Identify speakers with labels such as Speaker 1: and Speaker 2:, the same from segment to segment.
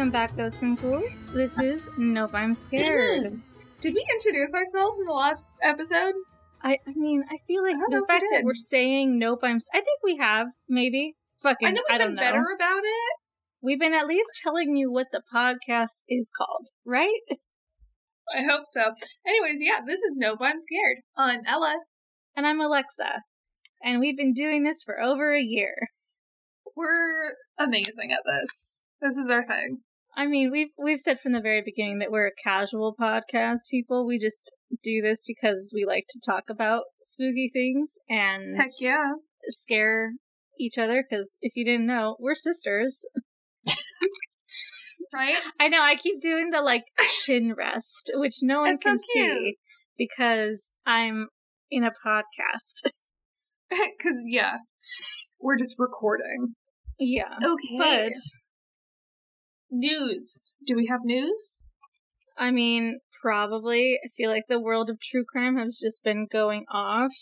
Speaker 1: Welcome back, and Ghouls. This is Nope, I'm Scared.
Speaker 2: Did we introduce ourselves in the last episode?
Speaker 1: I, I mean, I feel like
Speaker 2: I
Speaker 1: the
Speaker 2: if we
Speaker 1: fact that we're saying Nope, I'm. I think we have, maybe. Fucking,
Speaker 2: I know we've
Speaker 1: I don't
Speaker 2: been
Speaker 1: know.
Speaker 2: better about it.
Speaker 1: We've been at least telling you what the podcast is called, right?
Speaker 2: I hope so. Anyways, yeah, this is Nope, I'm Scared. I'm Ella.
Speaker 1: And I'm Alexa. And we've been doing this for over a year.
Speaker 2: We're amazing at this. This is our thing.
Speaker 1: I mean, we've we've said from the very beginning that we're a casual podcast. People, we just do this because we like to talk about spooky things and
Speaker 2: Heck yeah.
Speaker 1: scare each other. Because if you didn't know, we're sisters.
Speaker 2: Right?
Speaker 1: I know. I keep doing the like chin rest, which no one
Speaker 2: so
Speaker 1: can see because I'm in a podcast.
Speaker 2: Because, yeah, we're just recording.
Speaker 1: Yeah,
Speaker 2: Okay.
Speaker 1: but
Speaker 2: news. Do we have news?
Speaker 1: I mean, probably. I feel like the world of true crime has just been going off.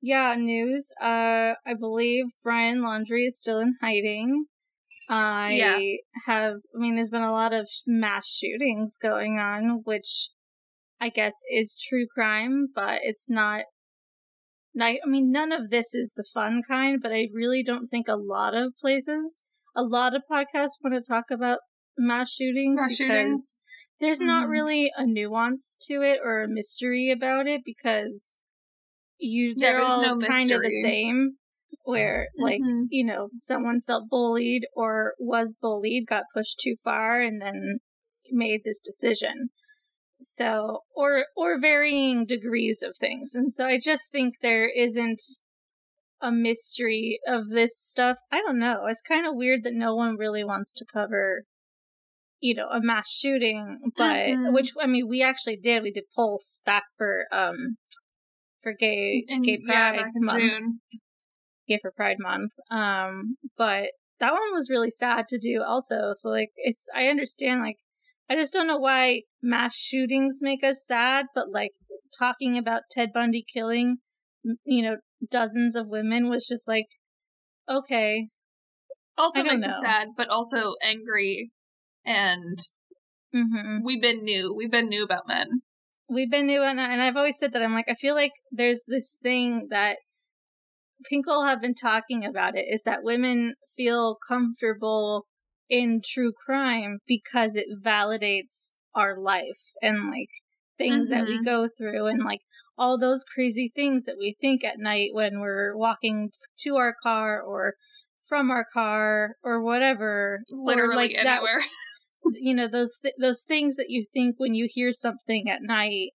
Speaker 1: Yeah, news. Uh, I believe Brian Laundrie is still in hiding. I
Speaker 2: Yeah.
Speaker 1: have, I mean, there's been a lot of mass shootings going on, which I guess is true crime, but it's not. I, I mean, none of this is the fun kind, but I really don't think a lot of places, a lot of podcasts want to talk about mass shootings
Speaker 2: Mass
Speaker 1: because
Speaker 2: shootings?
Speaker 1: there's not
Speaker 2: Mhm.
Speaker 1: really a nuance to it or a mystery about it because you
Speaker 2: Yeah,
Speaker 1: they're all
Speaker 2: no
Speaker 1: kind of the same where like
Speaker 2: Mhm.
Speaker 1: you know someone felt bullied or was bullied got pushed too far and then made this decision so or or varying degrees of things and so i just think there isn't a mystery of this stuff. I don't know. It's kind of weird that no one really wants to cover you know a mass shooting but
Speaker 2: Mhm.
Speaker 1: which i mean we actually did. We did pulse back for um for gay
Speaker 2: In-
Speaker 1: gay
Speaker 2: yeah,
Speaker 1: pride
Speaker 2: in
Speaker 1: month.
Speaker 2: June.
Speaker 1: yeah for pride month. Um but that one was really sad to do also. So like it's i understand like i just don't know why mass shootings make us sad but like talking about ted bundy killing you know dozens of women was just like okay
Speaker 2: Also makes us sad, but also angry. And
Speaker 1: hmm
Speaker 2: we've been new. We've been new about men.
Speaker 1: we've been new, and and i've always said that i'm like i feel like there's this thing that people have been talking about it is that women feel comfortable in true crime because it validates our life and like things that we
Speaker 2: Mhm.
Speaker 1: go through and like all those crazy things that we think at night when we're walking to our car or from our car or whatever or
Speaker 2: Literally
Speaker 1: like that
Speaker 2: anywhere.
Speaker 1: you know those th- those things that you think when you hear something at night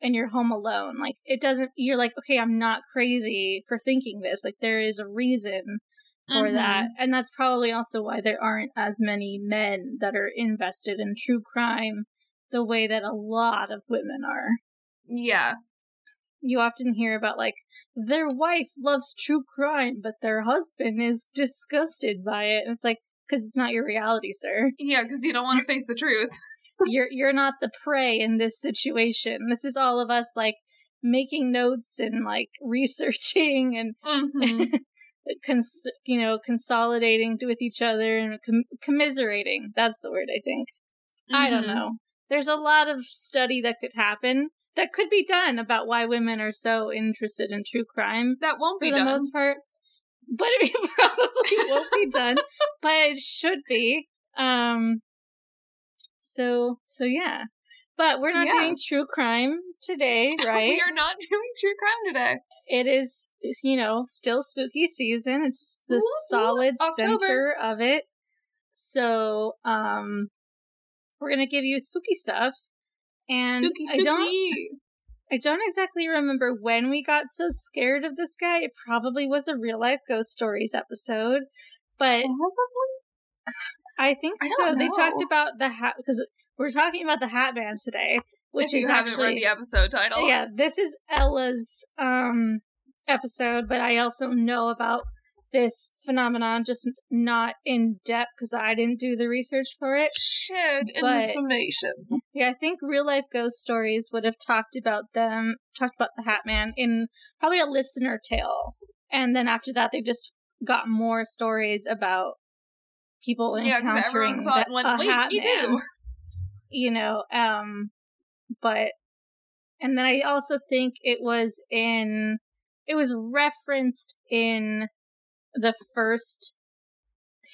Speaker 1: and you're home alone like it doesn't you're like okay i'm not crazy for thinking this like there is a reason for
Speaker 2: Mhm.
Speaker 1: that and that's probably also why there aren't as many men that are invested in true crime the way that a lot of women are
Speaker 2: Yeah.
Speaker 1: You often hear about like their wife loves true crime but their husband is disgusted by it and it's like because it's not your reality sir
Speaker 2: Yeah, because you don't want to face the truth.
Speaker 1: you're you're not the prey in this situation. This is all of us like making notes and like researching and
Speaker 2: hmm
Speaker 1: cons- you know consolidating with each other and com- commiserating. That's the word I think. I don't
Speaker 2: Mhm.
Speaker 1: know. There's a lot of study that could happen that could be done about why women are so interested in true crime
Speaker 2: That won't
Speaker 1: for
Speaker 2: be
Speaker 1: the
Speaker 2: done.
Speaker 1: most part. But it probably won't be done, but it should be. Um so so yeah. But we're not
Speaker 2: Yeah.
Speaker 1: doing true crime today, right?
Speaker 2: we are not doing true crime today.
Speaker 1: it is you know, still spooky season. It's the
Speaker 2: woo,
Speaker 1: solid
Speaker 2: October.
Speaker 1: center of it. So um we're gonna give you spooky stuff. And
Speaker 2: spooky,
Speaker 1: I don't I don't exactly remember when we got so scared of this guy. It probably was a real life ghost stories episode, but
Speaker 2: Probably.
Speaker 1: I think
Speaker 2: I
Speaker 1: so.
Speaker 2: don't
Speaker 1: They talked about the hat because we're talking about the Hat Man today, which is
Speaker 2: haven't
Speaker 1: actually
Speaker 2: read the episode title.
Speaker 1: yeah. This is Ella's um episode, but I also know about this phenomenon, just not in depth because I didn't do the research for it.
Speaker 2: Shared
Speaker 1: But-
Speaker 2: information.
Speaker 1: Yeah, I think real life ghost stories would have talked about them, talked about the Hat Man in probably a listener tale. And then after that, they just got more stories about people encountering
Speaker 2: saw it
Speaker 1: the-
Speaker 2: went,
Speaker 1: a hat
Speaker 2: me
Speaker 1: man,
Speaker 2: too."
Speaker 1: you know um but and then i also think it was in it was referenced in the first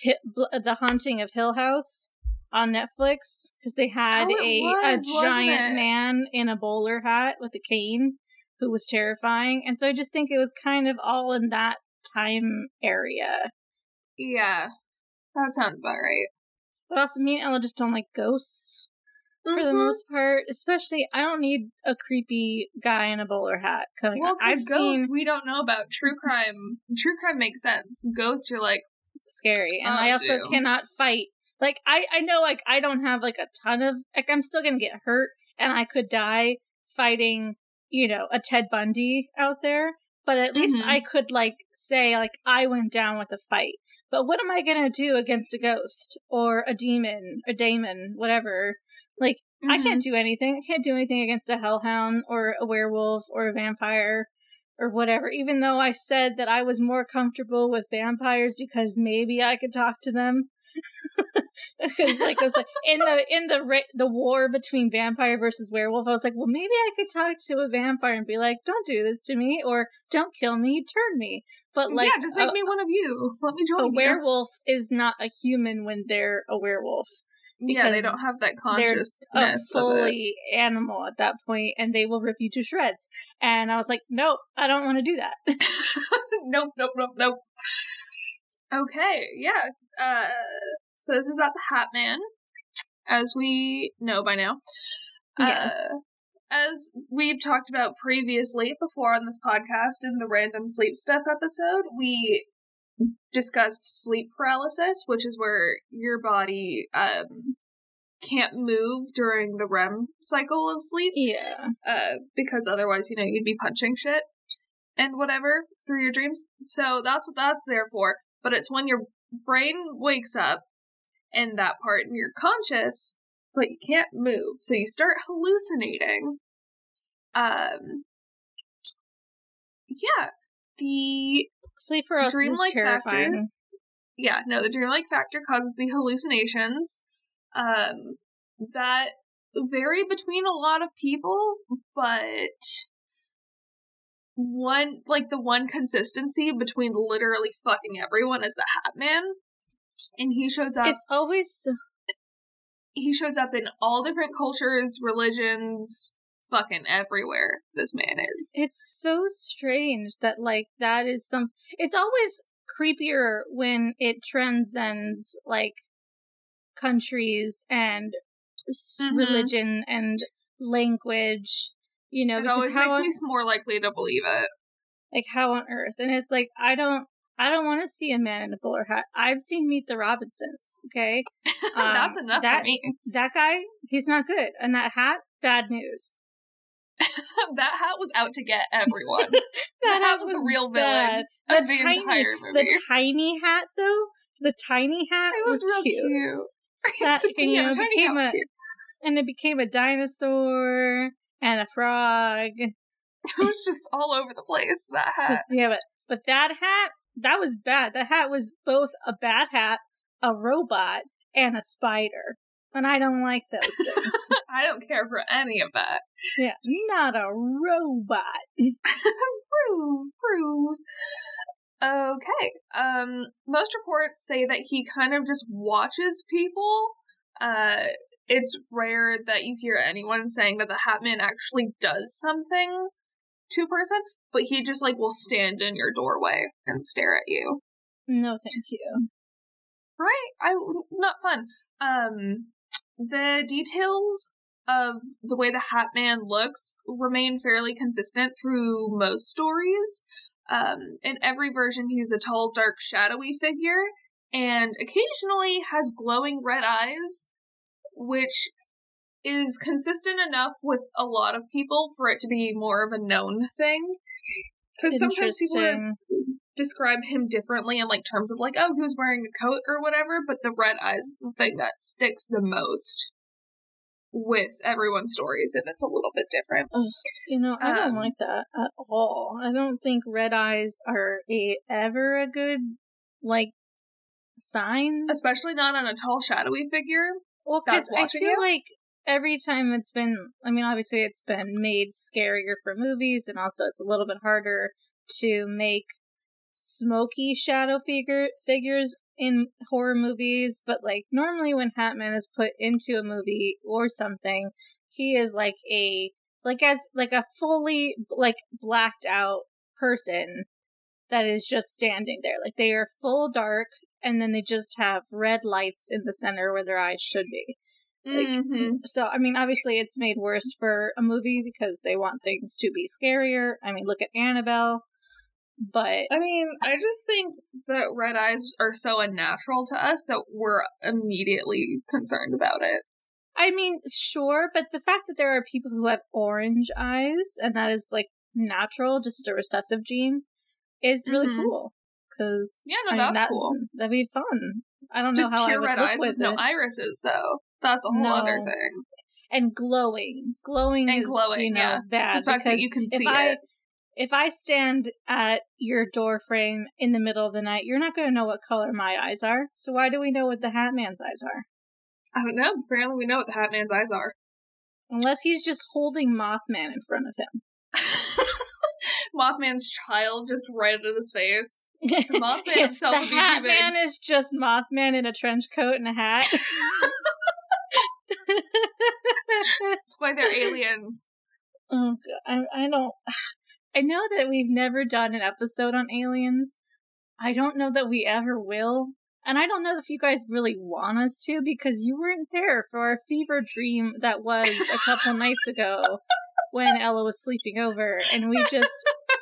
Speaker 1: hit uh, the haunting of hill house on netflix because they had
Speaker 2: Oh,
Speaker 1: a
Speaker 2: was,
Speaker 1: a giant man in a bowler hat with a cane who was terrifying and so i just think it was kind of all in that time area.
Speaker 2: Yeah, that sounds about right.
Speaker 1: but also me and ella just don't like ghosts for the
Speaker 2: Mhm.
Speaker 1: most part. Especially, I don't need a creepy guy in a bowler hat coming.
Speaker 2: Well, because ghosts
Speaker 1: seen
Speaker 2: we don't know about. True crime, true crime makes sense. Ghosts, you're like,
Speaker 1: scary, and
Speaker 2: Oh,
Speaker 1: I also
Speaker 2: too.
Speaker 1: cannot fight. Like I, I know, like I don't have like a ton of like I'm still gonna get hurt, and I could die fighting, you know, a Ted Bundy out there. But at least
Speaker 2: Mhm.
Speaker 1: I could like say like I went down with a fight. But what am I gonna do against a ghost or a demon, a daemon, whatever? Like I
Speaker 2: mhm.
Speaker 1: can't do anything. I can't do anything against a hellhound or a werewolf or a vampire or whatever. Even though I said that I was more comfortable with vampires because maybe I could talk to them. Because like I was like in the in the the war between vampire versus werewolf, I was like, well, maybe I could talk to a vampire and be like, "Don't do this to me," or "Don't kill me, turn me." But like,
Speaker 2: yeah, just make
Speaker 1: a,
Speaker 2: me one of you. Let me join
Speaker 1: a
Speaker 2: you.
Speaker 1: werewolf is not a human when they're a werewolf
Speaker 2: yeah, they don't have that
Speaker 1: they're
Speaker 2: consciousness
Speaker 1: a
Speaker 2: of it.
Speaker 1: fully animal at that point and they will rip you to shreds. And I was like, nope, I don't want to do that.
Speaker 2: nope, nope, nope, nope. Okay, yeah. Uh, so this is about the Hat Man, as we know by now.
Speaker 1: Yes.
Speaker 2: Uh, as we've talked about previously before on this podcast in the random sleep stuff episode, we discussed sleep paralysis, which is where your body um, can't move during the REM cycle of sleep
Speaker 1: yeah.
Speaker 2: uh, because otherwise, you know, you'd be punching shit and whatever through your dreams. So that's what that's there for. But it's when your brain wakes up in that part and you're conscious, but you can't move. So you start hallucinating. Um, yeah, the
Speaker 1: Sleep paralysis is
Speaker 2: Dreamlike factor. yeah, no, the dreamlike factor causes the hallucinations um, that vary between a lot of people, but one, like the one consistency between literally fucking everyone is the Hat Man. And he shows up,
Speaker 1: It's always
Speaker 2: he shows up in all different cultures, religions, fucking everywhere. This man is.
Speaker 1: it's so strange that like that is some it's always creepier when it transcends like countries and
Speaker 2: Mhm.
Speaker 1: religion and language you know
Speaker 2: It always makes
Speaker 1: on-
Speaker 2: me more likely to believe it.
Speaker 1: like how on earth and it's like i don't i don't want to see a man in a bowler hat i've seen meet the robinsons okay
Speaker 2: That's
Speaker 1: Um,
Speaker 2: enough
Speaker 1: that-
Speaker 2: for me.
Speaker 1: that guy he's not good and that hat bad news
Speaker 2: that hat was out to get everyone.
Speaker 1: that
Speaker 2: hat was the real villain
Speaker 1: bad.
Speaker 2: of
Speaker 1: the
Speaker 2: the
Speaker 1: tiny,
Speaker 2: entire movie.
Speaker 1: the tiny hat though the tiny hat
Speaker 2: it was, real
Speaker 1: cute,
Speaker 2: cute.
Speaker 1: That,
Speaker 2: The-
Speaker 1: you
Speaker 2: yeah,
Speaker 1: know, became
Speaker 2: was
Speaker 1: a-
Speaker 2: cute.
Speaker 1: and it became a dinosaur and a frog
Speaker 2: It was just all over the place. That hat.
Speaker 1: yeah but but that hat that was bad that hat was both a bad hat a robot and a spider and i don't like those things
Speaker 2: I don't care for any of that.
Speaker 1: yeah not a robot
Speaker 2: prove, prove. Okay. Um, most reports say that he kind of just watches people. Uh, it's rare that you hear anyone saying that the Hat Man actually does something to a person, but he just like will stand in your doorway and stare at you.
Speaker 1: no thank you
Speaker 2: Right? I not fun. Um, the details of the way the Hat Man looks remain fairly consistent through most stories. Um, in every version, he's a tall, dark, shadowy figure, and occasionally has glowing red eyes, which is consistent enough with a lot of people for it to be more of a known thing. Because sometimes people
Speaker 1: Interesting.
Speaker 2: Describe him differently in like terms of like, oh, he was wearing a coat or whatever, but the red eyes is the thing that sticks the most with everyone's stories and it's a little bit different.
Speaker 1: You know, I don't
Speaker 2: Um,
Speaker 1: like that at all. I don't think red eyes are a ever a good like sign.
Speaker 2: Especially not on a tall, shadowy figure.
Speaker 1: Well, because I feel
Speaker 2: you?
Speaker 1: like every time it's been, I mean, obviously it's been made scarier for movies, and also it's a little bit harder to make smoky shadow figure figures in horror movies. But like normally, when Hatman is put into a movie or something, he is like a like as like a fully like blacked out person that is just standing there. Like they are full dark, and then they just have red lights in the center where their eyes should be. Like,
Speaker 2: Mhm.
Speaker 1: So, I mean, obviously it's made worse for a movie because they want things to be scarier. I mean, look at Annabelle. But
Speaker 2: I mean, I just think that red eyes are so unnatural to us that we're immediately concerned about it.
Speaker 1: I mean, sure, but the fact that there are people who have orange eyes and that is like natural, just a recessive gene, is really
Speaker 2: Mhm.
Speaker 1: cool. Because
Speaker 2: Yeah, no, that's cool.
Speaker 1: That'd be fun. I don't
Speaker 2: Just
Speaker 1: know how I
Speaker 2: pure
Speaker 1: would
Speaker 2: red
Speaker 1: look
Speaker 2: eyes
Speaker 1: with
Speaker 2: with no irises, though. That's a whole other thing.
Speaker 1: and glowing. Glowing
Speaker 2: And
Speaker 1: is
Speaker 2: glowing,
Speaker 1: you know
Speaker 2: yeah.
Speaker 1: bad
Speaker 2: The fact that
Speaker 1: because
Speaker 2: you can
Speaker 1: if
Speaker 2: see
Speaker 1: I
Speaker 2: it.
Speaker 1: If I stand at your door frame in the middle of the night, you're not going to know what color my eyes are. So why do we know what the Hat Man's eyes are?
Speaker 2: I don't know. Apparently, we know what the Hat Man's eyes are.
Speaker 1: Unless he's just holding Mothman in front of him.
Speaker 2: Mothman's child just right into his face. Mothman himself
Speaker 1: the
Speaker 2: would be
Speaker 1: Hat. Man is just Mothman in a trench coat and a hat.
Speaker 2: That's why they're aliens.
Speaker 1: Oh, God. I, I don't. I know that we've never done an episode on aliens. I don't know that we ever will. And I don't know if you guys really want us to because you weren't there for our fever dream that was a couple nights ago when Ella was sleeping over and we just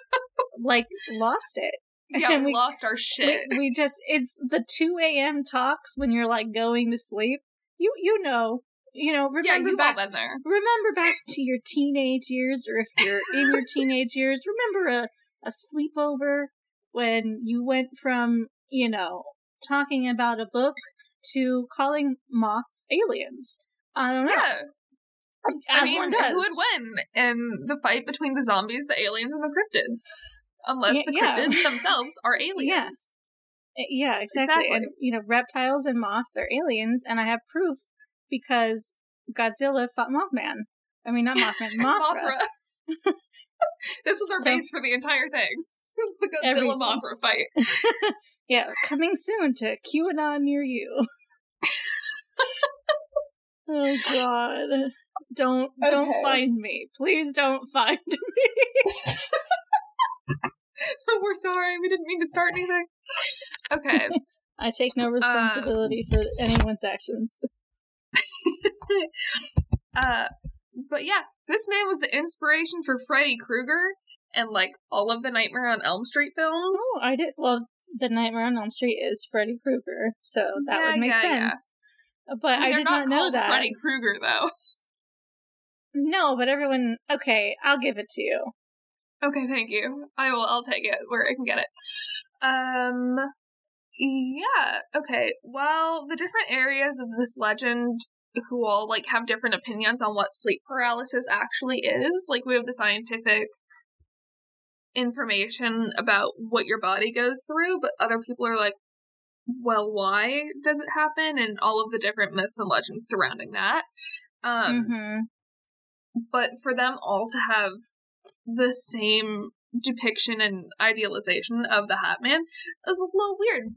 Speaker 1: like lost it.
Speaker 2: Yeah, we,
Speaker 1: we-
Speaker 2: lost our shit.
Speaker 1: We, we just it's the 2 a.m. talks when you're like going to sleep. You you know. You know,
Speaker 2: yeah,
Speaker 1: remember
Speaker 2: you've
Speaker 1: back
Speaker 2: all been there.
Speaker 1: remember back to your teenage years or if you're in your teenage years remember a, a sleepover when you went from you know talking about a book to calling moths aliens i don't know
Speaker 2: Yeah,
Speaker 1: as
Speaker 2: I mean,
Speaker 1: one does
Speaker 2: who would win in the fight between the zombies, the aliens, and the cryptids? Unless
Speaker 1: Yeah,
Speaker 2: the
Speaker 1: yeah.
Speaker 2: cryptids themselves are aliens.
Speaker 1: Uh, yeah exactly. and you know reptiles and moths are aliens and i have proof because godzilla fought mothman i mean not mothman mothra,
Speaker 2: Mothra. this was our
Speaker 1: So-
Speaker 2: base for the entire thing. This is the Godzilla
Speaker 1: Everything.
Speaker 2: Mothra fight.
Speaker 1: yeah coming soon to qanon near you oh god don't don't find me please don't find me oh,
Speaker 2: We're sorry, we didn't mean to start anything. Okay.
Speaker 1: i take no responsibility um, for anyone's actions
Speaker 2: uh, but yeah, this man was the inspiration for Freddy Krueger and like all of the Nightmare on Elm Street films.
Speaker 1: oh i did well the nightmare on elm street is freddy krueger so that
Speaker 2: Yeah,
Speaker 1: would make
Speaker 2: yeah, yeah.
Speaker 1: sense but
Speaker 2: I mean,
Speaker 1: i did
Speaker 2: not,
Speaker 1: not, know that
Speaker 2: Freddy Krueger though.
Speaker 1: no but everyone okay i'll give it to you
Speaker 2: Okay, thank you. I will. I'll take it where I can get it. Um, yeah. Okay. Well, the different areas of this legend who all like have different opinions on what sleep paralysis actually is. Like we have the scientific information about what your body goes through, but other people are like, well, why does it happen? And all of the different myths and legends surrounding that. Um,
Speaker 1: hmm
Speaker 2: but for them all to have the same depiction and idealization of the Hat Man is a little weird.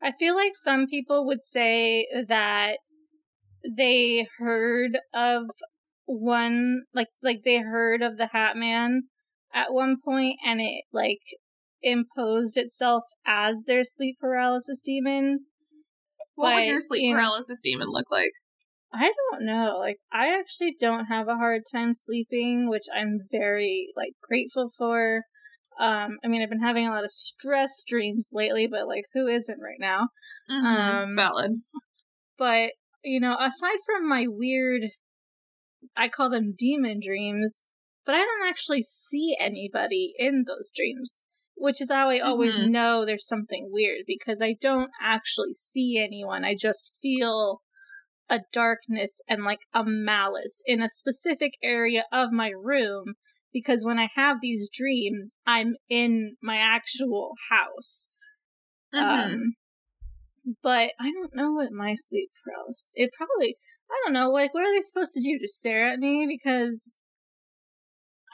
Speaker 1: I feel like some people would say that they heard of one like like they heard of the Hat Man at one point and it like imposed itself as their sleep paralysis demon.
Speaker 2: What would your sleep
Speaker 1: you know-
Speaker 2: paralysis demon look like?
Speaker 1: I don't know. Like I actually don't have a hard time sleeping, which I'm very like grateful for. Um I mean I've been having a lot of stress dreams lately, but like who isn't right now? Um,
Speaker 2: Valid.
Speaker 1: but you know aside from my weird i call them demon dreams but i don't actually see anybody in those dreams which is how i always
Speaker 2: Mhm.
Speaker 1: know there's something weird because i don't actually see anyone i just feel a darkness and like a malice in a specific area of my room because when i have these dreams i'm in my actual house
Speaker 2: Mhm.
Speaker 1: Um, but I don't know what my sleep paralysis. It probably I don't know. Like, what are they supposed to do? Just stare at me because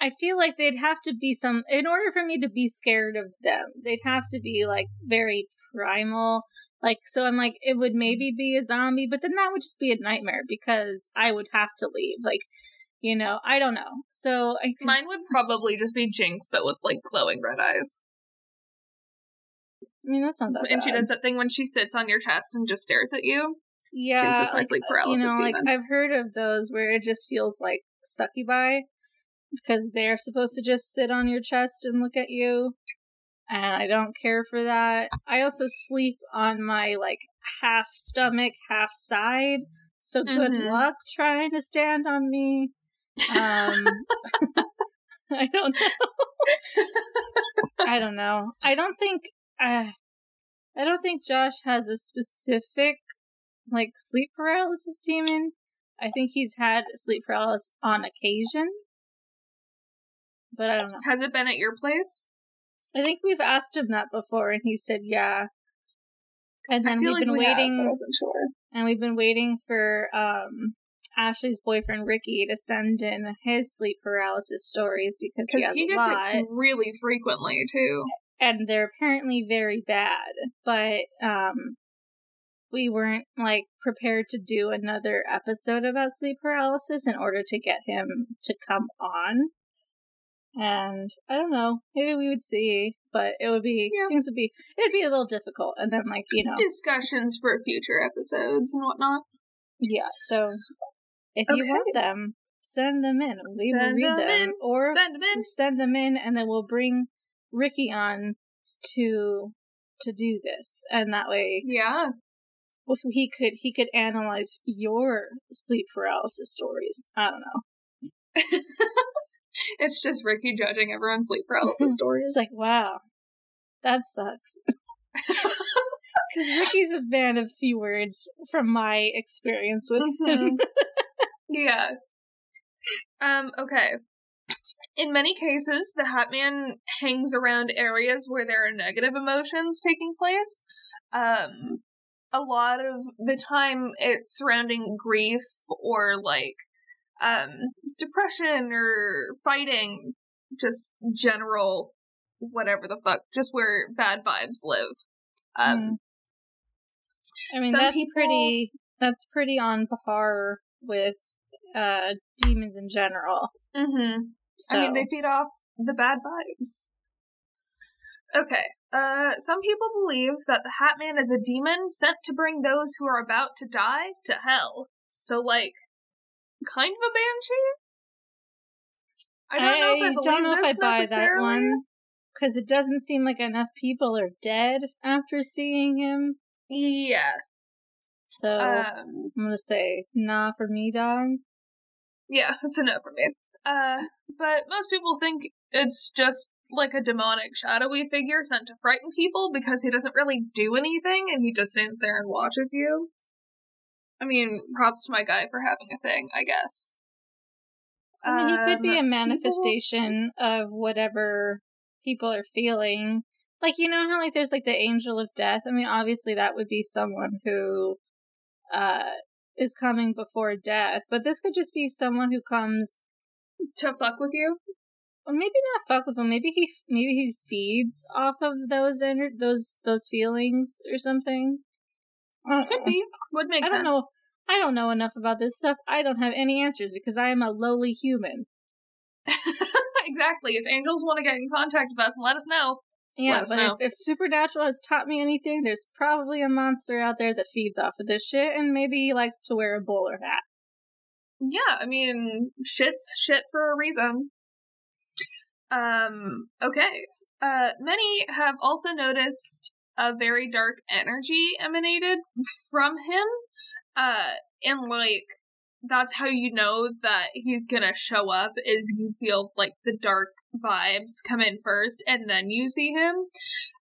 Speaker 1: I feel like they'd have to be some in order for me to be scared of them. They'd have to be like very primal. Like, so I'm like, it would maybe be a zombie, but then that would just be a nightmare because I would have to leave. Like, you know, I don't know. So I just-
Speaker 2: Mine would probably just be Jinx, but with like glowing red eyes.
Speaker 1: I mean, that's not that
Speaker 2: And she does that thing when she sits on your chest and just stares at you.
Speaker 1: Yeah,
Speaker 2: my
Speaker 1: like,
Speaker 2: sleep
Speaker 1: uh,
Speaker 2: paralysis
Speaker 1: You know, like. I've heard of those where it just feels like succubi because they're supposed to just sit on your chest and look at you, and I don't care for that. I also sleep on my like half stomach, half side. So good
Speaker 2: Mhm.
Speaker 1: luck trying to stand on me. Um, I don't know. I don't know. I don't think. Uh, I don't think Josh has a specific like sleep paralysis demon. I think he's had sleep paralysis on occasion, but I don't know.
Speaker 2: Has it been at your place?
Speaker 1: I think we've asked him that before, and he said yeah. And then we've
Speaker 2: like
Speaker 1: been
Speaker 2: we have,
Speaker 1: waiting,
Speaker 2: wasn't sure.
Speaker 1: and we've been waiting for um Ashley's boyfriend Ricky to send in his sleep paralysis stories because he has
Speaker 2: he
Speaker 1: a
Speaker 2: gets
Speaker 1: lot.
Speaker 2: it really frequently too.
Speaker 1: and they're apparently very bad but um we weren't like prepared to do another episode about sleep paralysis in order to get him to come on and i don't know maybe we would see but it would be
Speaker 2: Yeah.
Speaker 1: things would be it'd be a little difficult and then like you know
Speaker 2: Discussions for future episodes and whatnot.
Speaker 1: yeah so if you
Speaker 2: Okay.
Speaker 1: want them send them in we will read
Speaker 2: them
Speaker 1: them
Speaker 2: in.
Speaker 1: or
Speaker 2: Send them in.
Speaker 1: send them in and then we'll bring Ricky on to to do this and that way
Speaker 2: Yeah.
Speaker 1: he could he could analyze your sleep paralysis stories i don't know
Speaker 2: It's just Ricky judging everyone's sleep paralysis stories.
Speaker 1: it's like wow that sucks because ricky's a man of few words from my experience with him
Speaker 2: Mhm. Yeah. Um, okay. In many cases, the Hat Man hangs around areas where there are negative emotions taking place. Um, a lot of the time it's surrounding grief or like um depression or fighting, just general whatever the fuck, just where bad vibes live. Um
Speaker 1: Mm. i mean that's
Speaker 2: people-
Speaker 1: pretty that's pretty on par with uh demons in general
Speaker 2: mhm.
Speaker 1: so
Speaker 2: I mean, they feed off the bad vibes. Okay. Uh, some people believe that the Hat Man is a demon sent to bring those who are about to die to hell. So, like, kind of a banshee. I don't know if I believe
Speaker 1: don't know if I buy that one because it doesn't seem like enough people are dead after seeing him.
Speaker 2: Yeah.
Speaker 1: So
Speaker 2: Um.
Speaker 1: I'm gonna say nah for me, dog.
Speaker 2: Yeah, it's a no for me. Uh, but most people think it's just like a demonic, shadowy figure sent to frighten people because he doesn't really do anything and he just stands there and watches you. I mean, props to my guy for having a thing, I guess.
Speaker 1: I mean, he could be a
Speaker 2: Um,
Speaker 1: manifestation of whatever people are feeling. Like you know how like there's like the angel of death. I mean, obviously that would be someone who uh is coming before death, but this could just be someone who comes
Speaker 2: to fuck with you.
Speaker 1: or maybe not fuck with him. Maybe he maybe he feeds off of those ener- those those feelings or something.
Speaker 2: Could
Speaker 1: know.
Speaker 2: be. Would make
Speaker 1: I
Speaker 2: sense.
Speaker 1: don't know. I don't know enough about this stuff. I don't have any answers because I am a lowly human.
Speaker 2: exactly. If angels want to get in contact with us and let us know.
Speaker 1: Yeah, but if, if supernatural has taught me anything, there's probably a monster out there that feeds off of this shit, and maybe he likes to wear a bowler hat.
Speaker 2: Yeah, I mean, shit's shit for a reason. Um, okay. Uh, many have also noticed a very dark energy emanated from him. Uh, and like, that's how you know that he's gonna show up is you feel like the dark vibes come in first and then you see him.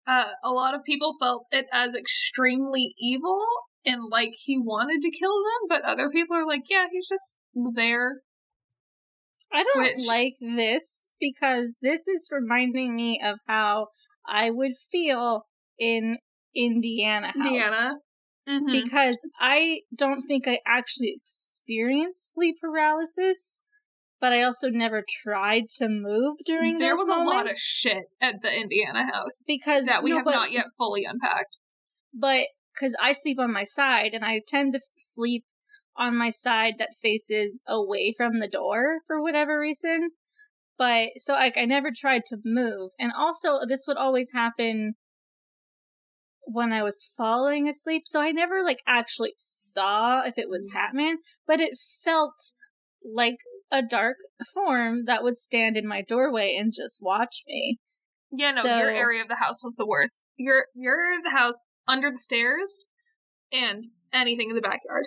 Speaker 2: Uh, a lot of people felt it as extremely evil and like he wanted to kill them, but other people are like, yeah, he's just there.
Speaker 1: I don't
Speaker 2: Which-
Speaker 1: like this because this is reminding me of how I would feel in Indiana house.
Speaker 2: Indiana. Mhm.
Speaker 1: Because I don't think I actually experienced sleep paralysis, but I also never tried to move during
Speaker 2: there was a lot of shit at the Indiana house
Speaker 1: because
Speaker 2: that we
Speaker 1: no,
Speaker 2: have
Speaker 1: but-
Speaker 2: not yet fully unpacked.
Speaker 1: but because I sleep on my side and I tend to f- sleep on my side that faces away from the door for whatever reason. But so like I never tried to move, and also this would always happen when I was falling asleep. So I never like actually saw if it was mm. Hatman, but it felt like a dark form that would stand in my doorway and just watch me.
Speaker 2: Yeah, no,
Speaker 1: So-
Speaker 2: your area of the house was the worst. Your your area of the house under the stairs and anything in the backyard.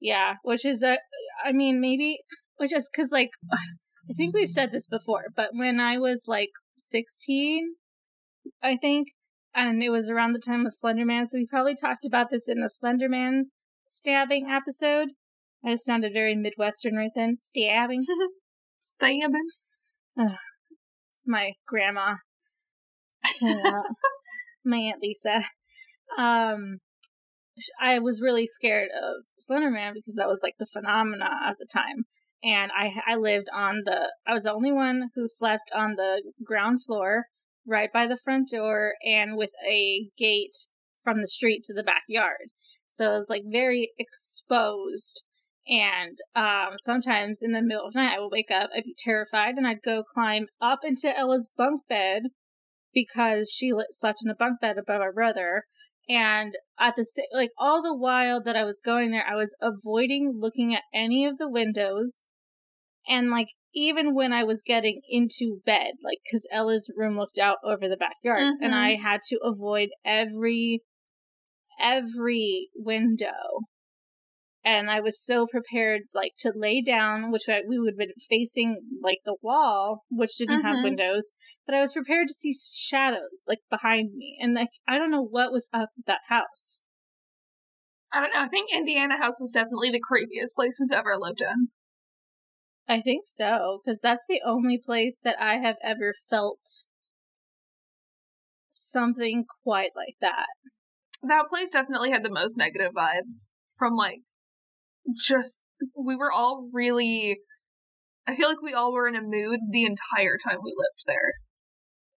Speaker 1: Yeah, which is a, I mean, maybe, which is because, like, I think we've said this before, but when I was like 16, I think, and it was around the time of Slenderman, so we probably talked about this in the Slenderman stabbing episode. I just sounded very Midwestern right then. Stabbing.
Speaker 2: Stabbing.
Speaker 1: It's my grandma. Yeah. my Aunt Lisa. Um, I was really scared of Slenderman because that was like the phenomena at the time. And I I lived on the I was the only one who slept on the ground floor right by the front door and with a gate from the street to the backyard. So it was like very exposed. And um, sometimes in the middle of the night, I would wake up, I'd be terrified, and I'd go climb up into Ella's bunk bed because she slept in a bunk bed above our brother. And at the like all the while that I was going there, I was avoiding looking at any of the windows. And like even when I was getting into bed, like because Ella's room looked out over the backyard, and
Speaker 2: Mhm.
Speaker 1: I had to avoid every every window. And I was so prepared, like to lay down, which I, we would have been facing like the wall, which didn't have
Speaker 2: Mhm.
Speaker 1: windows. But I was prepared to see shadows like behind me, and like I don't know what was up with that house.
Speaker 2: I don't know. I think Indiana house was definitely the creepiest place we've ever lived in.
Speaker 1: I think so, because that's the only place that I have ever felt something quite like that.
Speaker 2: That place definitely had the most negative vibes from like just we were all really I feel like we all were in a mood the entire time we lived there.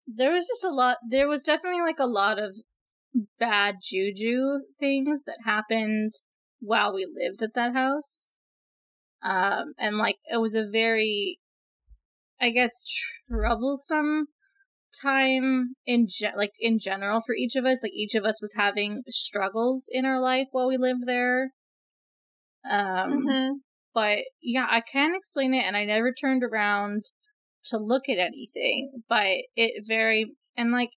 Speaker 1: There was just a lot. There was definitely like a lot of bad juju things that happened while we lived at that house. Um, and like it was a very, I guess, troublesome time in ge- like in general for each of us. Like each of us was having struggles in our life while we lived there. Um,
Speaker 2: Mhm.
Speaker 1: but yeah, I can explain it, and I never turned around to look at anything. But it very and like,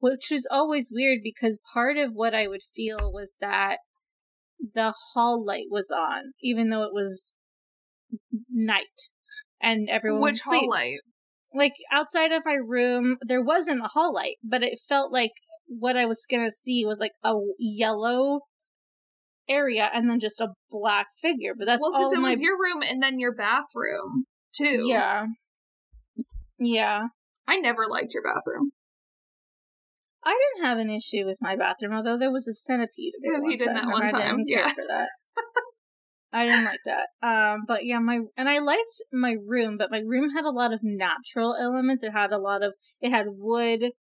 Speaker 1: which was always weird because part of what I would feel was that the hall light was on, even though it was night and everyone was
Speaker 2: Which
Speaker 1: asleep.
Speaker 2: hall light?
Speaker 1: Like outside of my room, there wasn't a hall light, but it felt like what I was gonna see was like a yellow area and then just a black figure. But that's
Speaker 2: well, because
Speaker 1: all
Speaker 2: it
Speaker 1: my
Speaker 2: was your room and then your bathroom too.
Speaker 1: yeah, yeah.
Speaker 2: I never liked your bathroom.
Speaker 1: I didn't have an issue with my bathroom, although there was a centipede
Speaker 2: Yeah, he did that one
Speaker 1: I
Speaker 2: time, yeah.
Speaker 1: for that. I didn't like that. Um, but yeah, my and I liked my room, but my room had a lot of natural elements. It had a lot of it had wood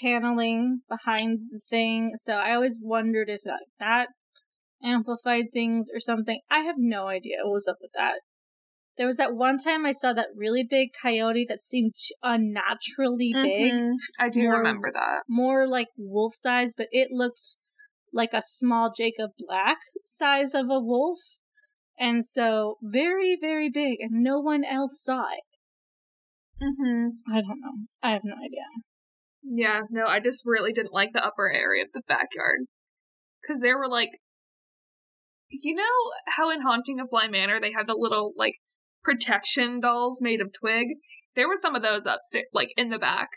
Speaker 1: paneling behind the thing, so I always wondered if that, that amplified things or something. I have no idea what was up with that. There was that one time I saw that really big coyote that seemed unnaturally big
Speaker 2: Mhm. I do
Speaker 1: More-
Speaker 2: remember that.
Speaker 1: more like wolf size, but it looked like a small Jacob Black size of a wolf. And so very, very big, and no one else saw it.
Speaker 2: Mm-hmm.
Speaker 1: I don't know. I have no idea.
Speaker 2: Yeah, no, I just really didn't like the upper area of the backyard. Because there were like. You know how in Haunting of Bly Manor they had the little, like, protection dolls made of twig? There were some of those upstairs, like, in the back.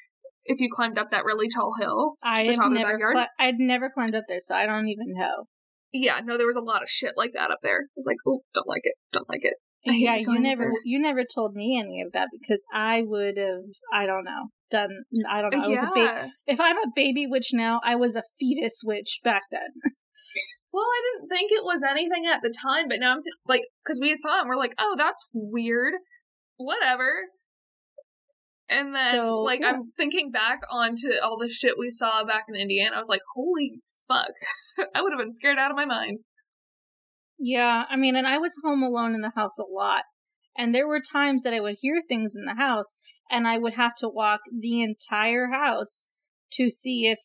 Speaker 2: If you climbed up that really tall hill.
Speaker 1: I
Speaker 2: the top
Speaker 1: have
Speaker 2: of the
Speaker 1: never, cli- I'd never climbed up there, so I don't even know.
Speaker 2: Yeah, no, there was a lot of shit like that up there. I was like, oh, don't like it, don't like it.
Speaker 1: Yeah, you never you never told me any of that because I would have I don't know done I don't know I was a baby. If I'm a baby witch now, I was a fetus witch back then.
Speaker 2: Well, I didn't think it was anything at the time, but now I'm th- like, because we saw it, and we're like, oh, that's weird. Whatever. And then,
Speaker 1: So,
Speaker 2: like,
Speaker 1: yeah.
Speaker 2: I'm thinking back onto all the shit we saw back in Indiana. I was like, holy fuck. I would have been scared out of my mind.
Speaker 1: Yeah, I mean, and I was home alone in the house a lot. And there were times that I would hear things in the house and I would have to walk the entire house to see if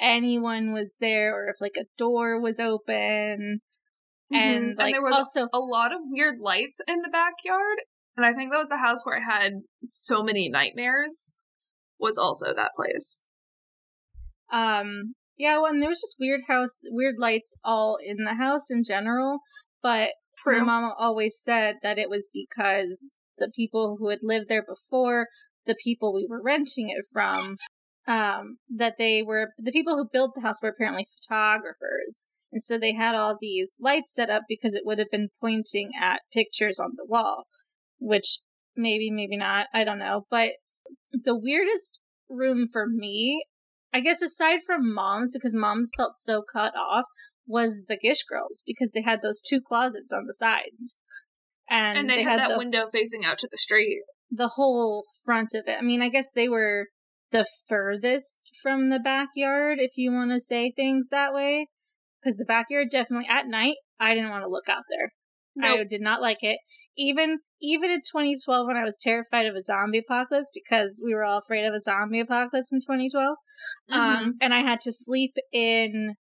Speaker 1: anyone was there or if like a door was open. And
Speaker 2: Mhm.
Speaker 1: like
Speaker 2: there was
Speaker 1: also
Speaker 2: a lot of weird lights in the backyard. And I think that was the house where I had so many nightmares, was also that place.
Speaker 1: um yeah, well, and there was just weird house weird lights all in the house in general, but my mama always said that it was because the people who had lived there before, the people we were renting it from, um, that they were the people who built the house were apparently photographers. And so they had all these lights set up because it would have been pointing at pictures on the wall, which maybe, maybe not. I don't know. But the weirdest room for me, I guess aside from mom's, because mom's felt so cut off, was the Gish girls because they had those two closets on the sides. And,
Speaker 2: And, they, had, that
Speaker 1: the,
Speaker 2: window facing out to the street.
Speaker 1: the whole front of it. I mean, I guess they were the furthest from the backyard, if you want to say things that way. Because the backyard definitely at night, I didn't want to look out there. I did not like it. Even even in 2012, when I was terrified of a zombie apocalypse, because we were all afraid of a zombie apocalypse in 2012,
Speaker 2: Mhm.
Speaker 1: um, and I had to sleep in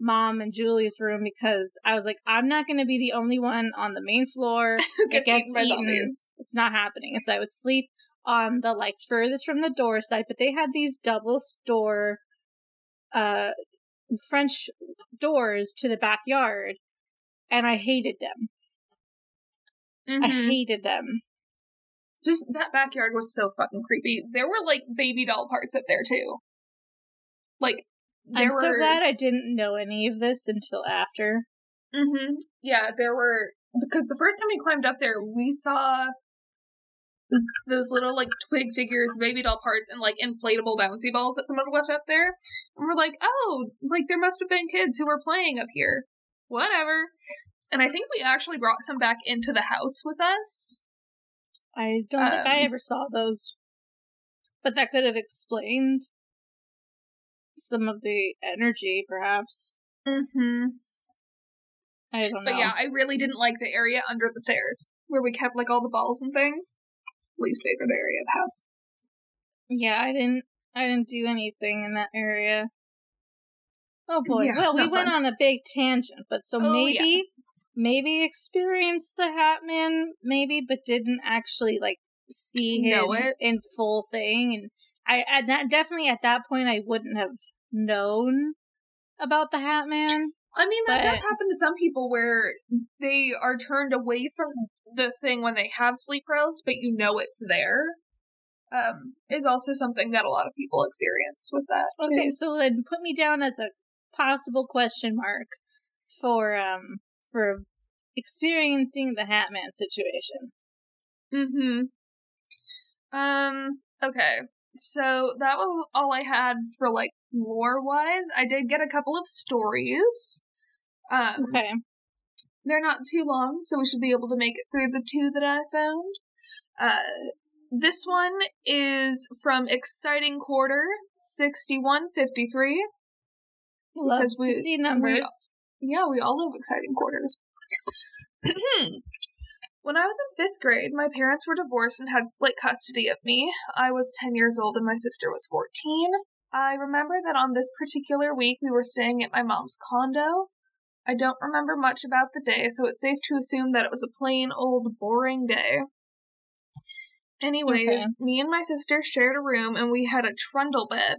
Speaker 1: mom and Julie's room because I was like, I'm not going to be the only one on the main floor
Speaker 2: gets,
Speaker 1: gets
Speaker 2: eaten by
Speaker 1: eaten.
Speaker 2: zombies.
Speaker 1: it's not happening. And so I would sleep on the like furthest from the door side, but they had these double store uh French doors to the backyard and I hated them. I
Speaker 2: Mhm.
Speaker 1: hated them.
Speaker 2: Just that backyard was so fucking creepy. There were like baby doll parts up there too. Like there
Speaker 1: I'm
Speaker 2: were
Speaker 1: so glad I didn't know any of this until after.
Speaker 2: hmm Yeah, there were because the first time we climbed up there, we saw those little like twig figures, baby doll parts, and like inflatable bouncy balls that someone left up there. And we're like, oh, like there must have been kids who were playing up here. Whatever. And I think we actually brought some back into the house with us.
Speaker 1: I don't think I
Speaker 2: Um,
Speaker 1: ever saw those. But that could have explained some of the energy, perhaps.
Speaker 2: Mm-hmm.
Speaker 1: I don't know.
Speaker 2: But yeah, I really didn't like the area under the stairs where we kept like all the balls and things. Least favorite area of the house.
Speaker 1: Yeah, I didn't I didn't do anything in that area. Oh boy.
Speaker 2: Yeah,
Speaker 1: well, we went
Speaker 2: fun.
Speaker 1: on a big tangent, but so
Speaker 2: Oh, yeah.
Speaker 1: maybe maybe experienced the Hat Man, maybe, but didn't actually like see him
Speaker 2: it.
Speaker 1: in full thing. And I at that definitely at that point I wouldn't have known about the Hat Man.
Speaker 2: I mean, that does happen to some people where they are turned away from the thing when they have sleep paralysis, but you know it's there. Um, is also something that a lot of people experience with that. too.
Speaker 1: Okay, so then put me down as a possible question mark for um for experiencing the Hat Man situation.
Speaker 2: Mm-hmm. Um, okay. So that was all I had for like lore wise. I did get a couple of stories. Um
Speaker 1: Okay.
Speaker 2: They're not too long, so we should be able to make it through the two that I found. Uh this one is from Exciting Quarter 6153.
Speaker 1: Love
Speaker 2: Because we-
Speaker 1: to see numbers.
Speaker 2: Yeah, we all love exciting quarters. when I was in fifth grade, my parents were divorced and had split custody of me. I was 10 years old and my sister was 14. I remember that on this particular week we were staying at my mom's condo. I don't remember much about the day, so it's safe to assume that it was a plain old boring day. Anyways,
Speaker 1: Okay.
Speaker 2: me and my sister shared a room and we had a trundle bed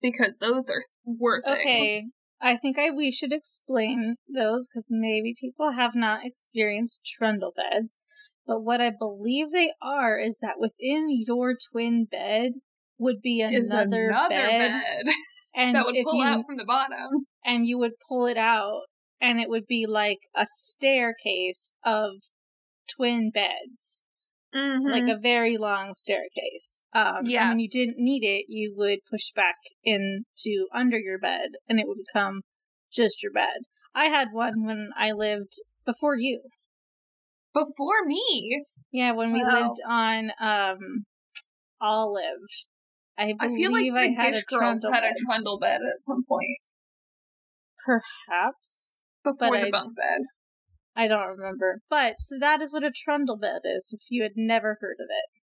Speaker 2: because those are were things.
Speaker 1: Okay. I think I we should explain those because maybe people have not experienced trundle beds. But what I believe they are is that within your twin bed would be another,
Speaker 2: another
Speaker 1: bed,
Speaker 2: bed.
Speaker 1: and
Speaker 2: that would pull
Speaker 1: you
Speaker 2: out from the bottom.
Speaker 1: and you would pull it out, and it would be like a staircase of twin beds,
Speaker 2: Mm-hmm.
Speaker 1: like a very long staircase. Um,
Speaker 2: Yeah.
Speaker 1: And when you didn't need it, you would push back into under your bed, and it would become just your bed. I had one when I lived before you.
Speaker 2: before me.
Speaker 1: Yeah, when we
Speaker 2: Wow.
Speaker 1: lived on um Olive. I
Speaker 2: I feel like
Speaker 1: I
Speaker 2: the
Speaker 1: had
Speaker 2: Gish
Speaker 1: a
Speaker 2: girls had a trundle bed at some point
Speaker 1: Perhaps.
Speaker 2: Before
Speaker 1: But
Speaker 2: the
Speaker 1: I-
Speaker 2: bunk bed.
Speaker 1: I don't remember. But so that is what a trundle bed is, if you had never heard of it.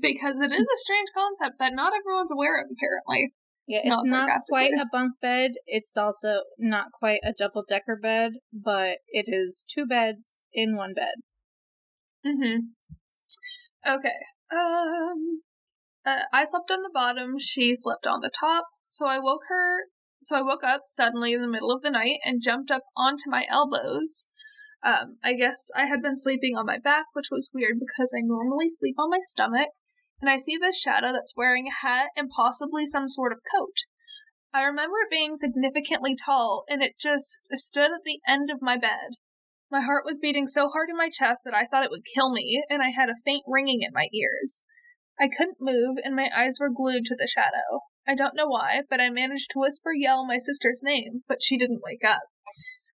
Speaker 2: Because it is a strange concept that not everyone's aware of, apparently.
Speaker 1: Yeah, it's not
Speaker 2: sarcastically.
Speaker 1: quite a bunk bed. It's also not quite a double decker bed, but it is two beds in one bed.
Speaker 2: Mm-hmm. Okay. Um. Uh, I slept on the bottom. She slept on the top. So I woke her. So I woke up suddenly in the middle of the night and jumped up onto my elbows. Um, I guess I had been sleeping on my back, which was weird because I normally sleep on my stomach. And I see this shadow that's wearing a hat and possibly some sort of coat. I remember it being significantly tall, and it just stood at the end of my bed. My heart was beating so hard in my chest that I thought it would kill me, and I had a faint ringing in my ears. I couldn't move, and my eyes were glued to the shadow. I don't know why, but I managed to whisper yell my sister's name, but she didn't wake up.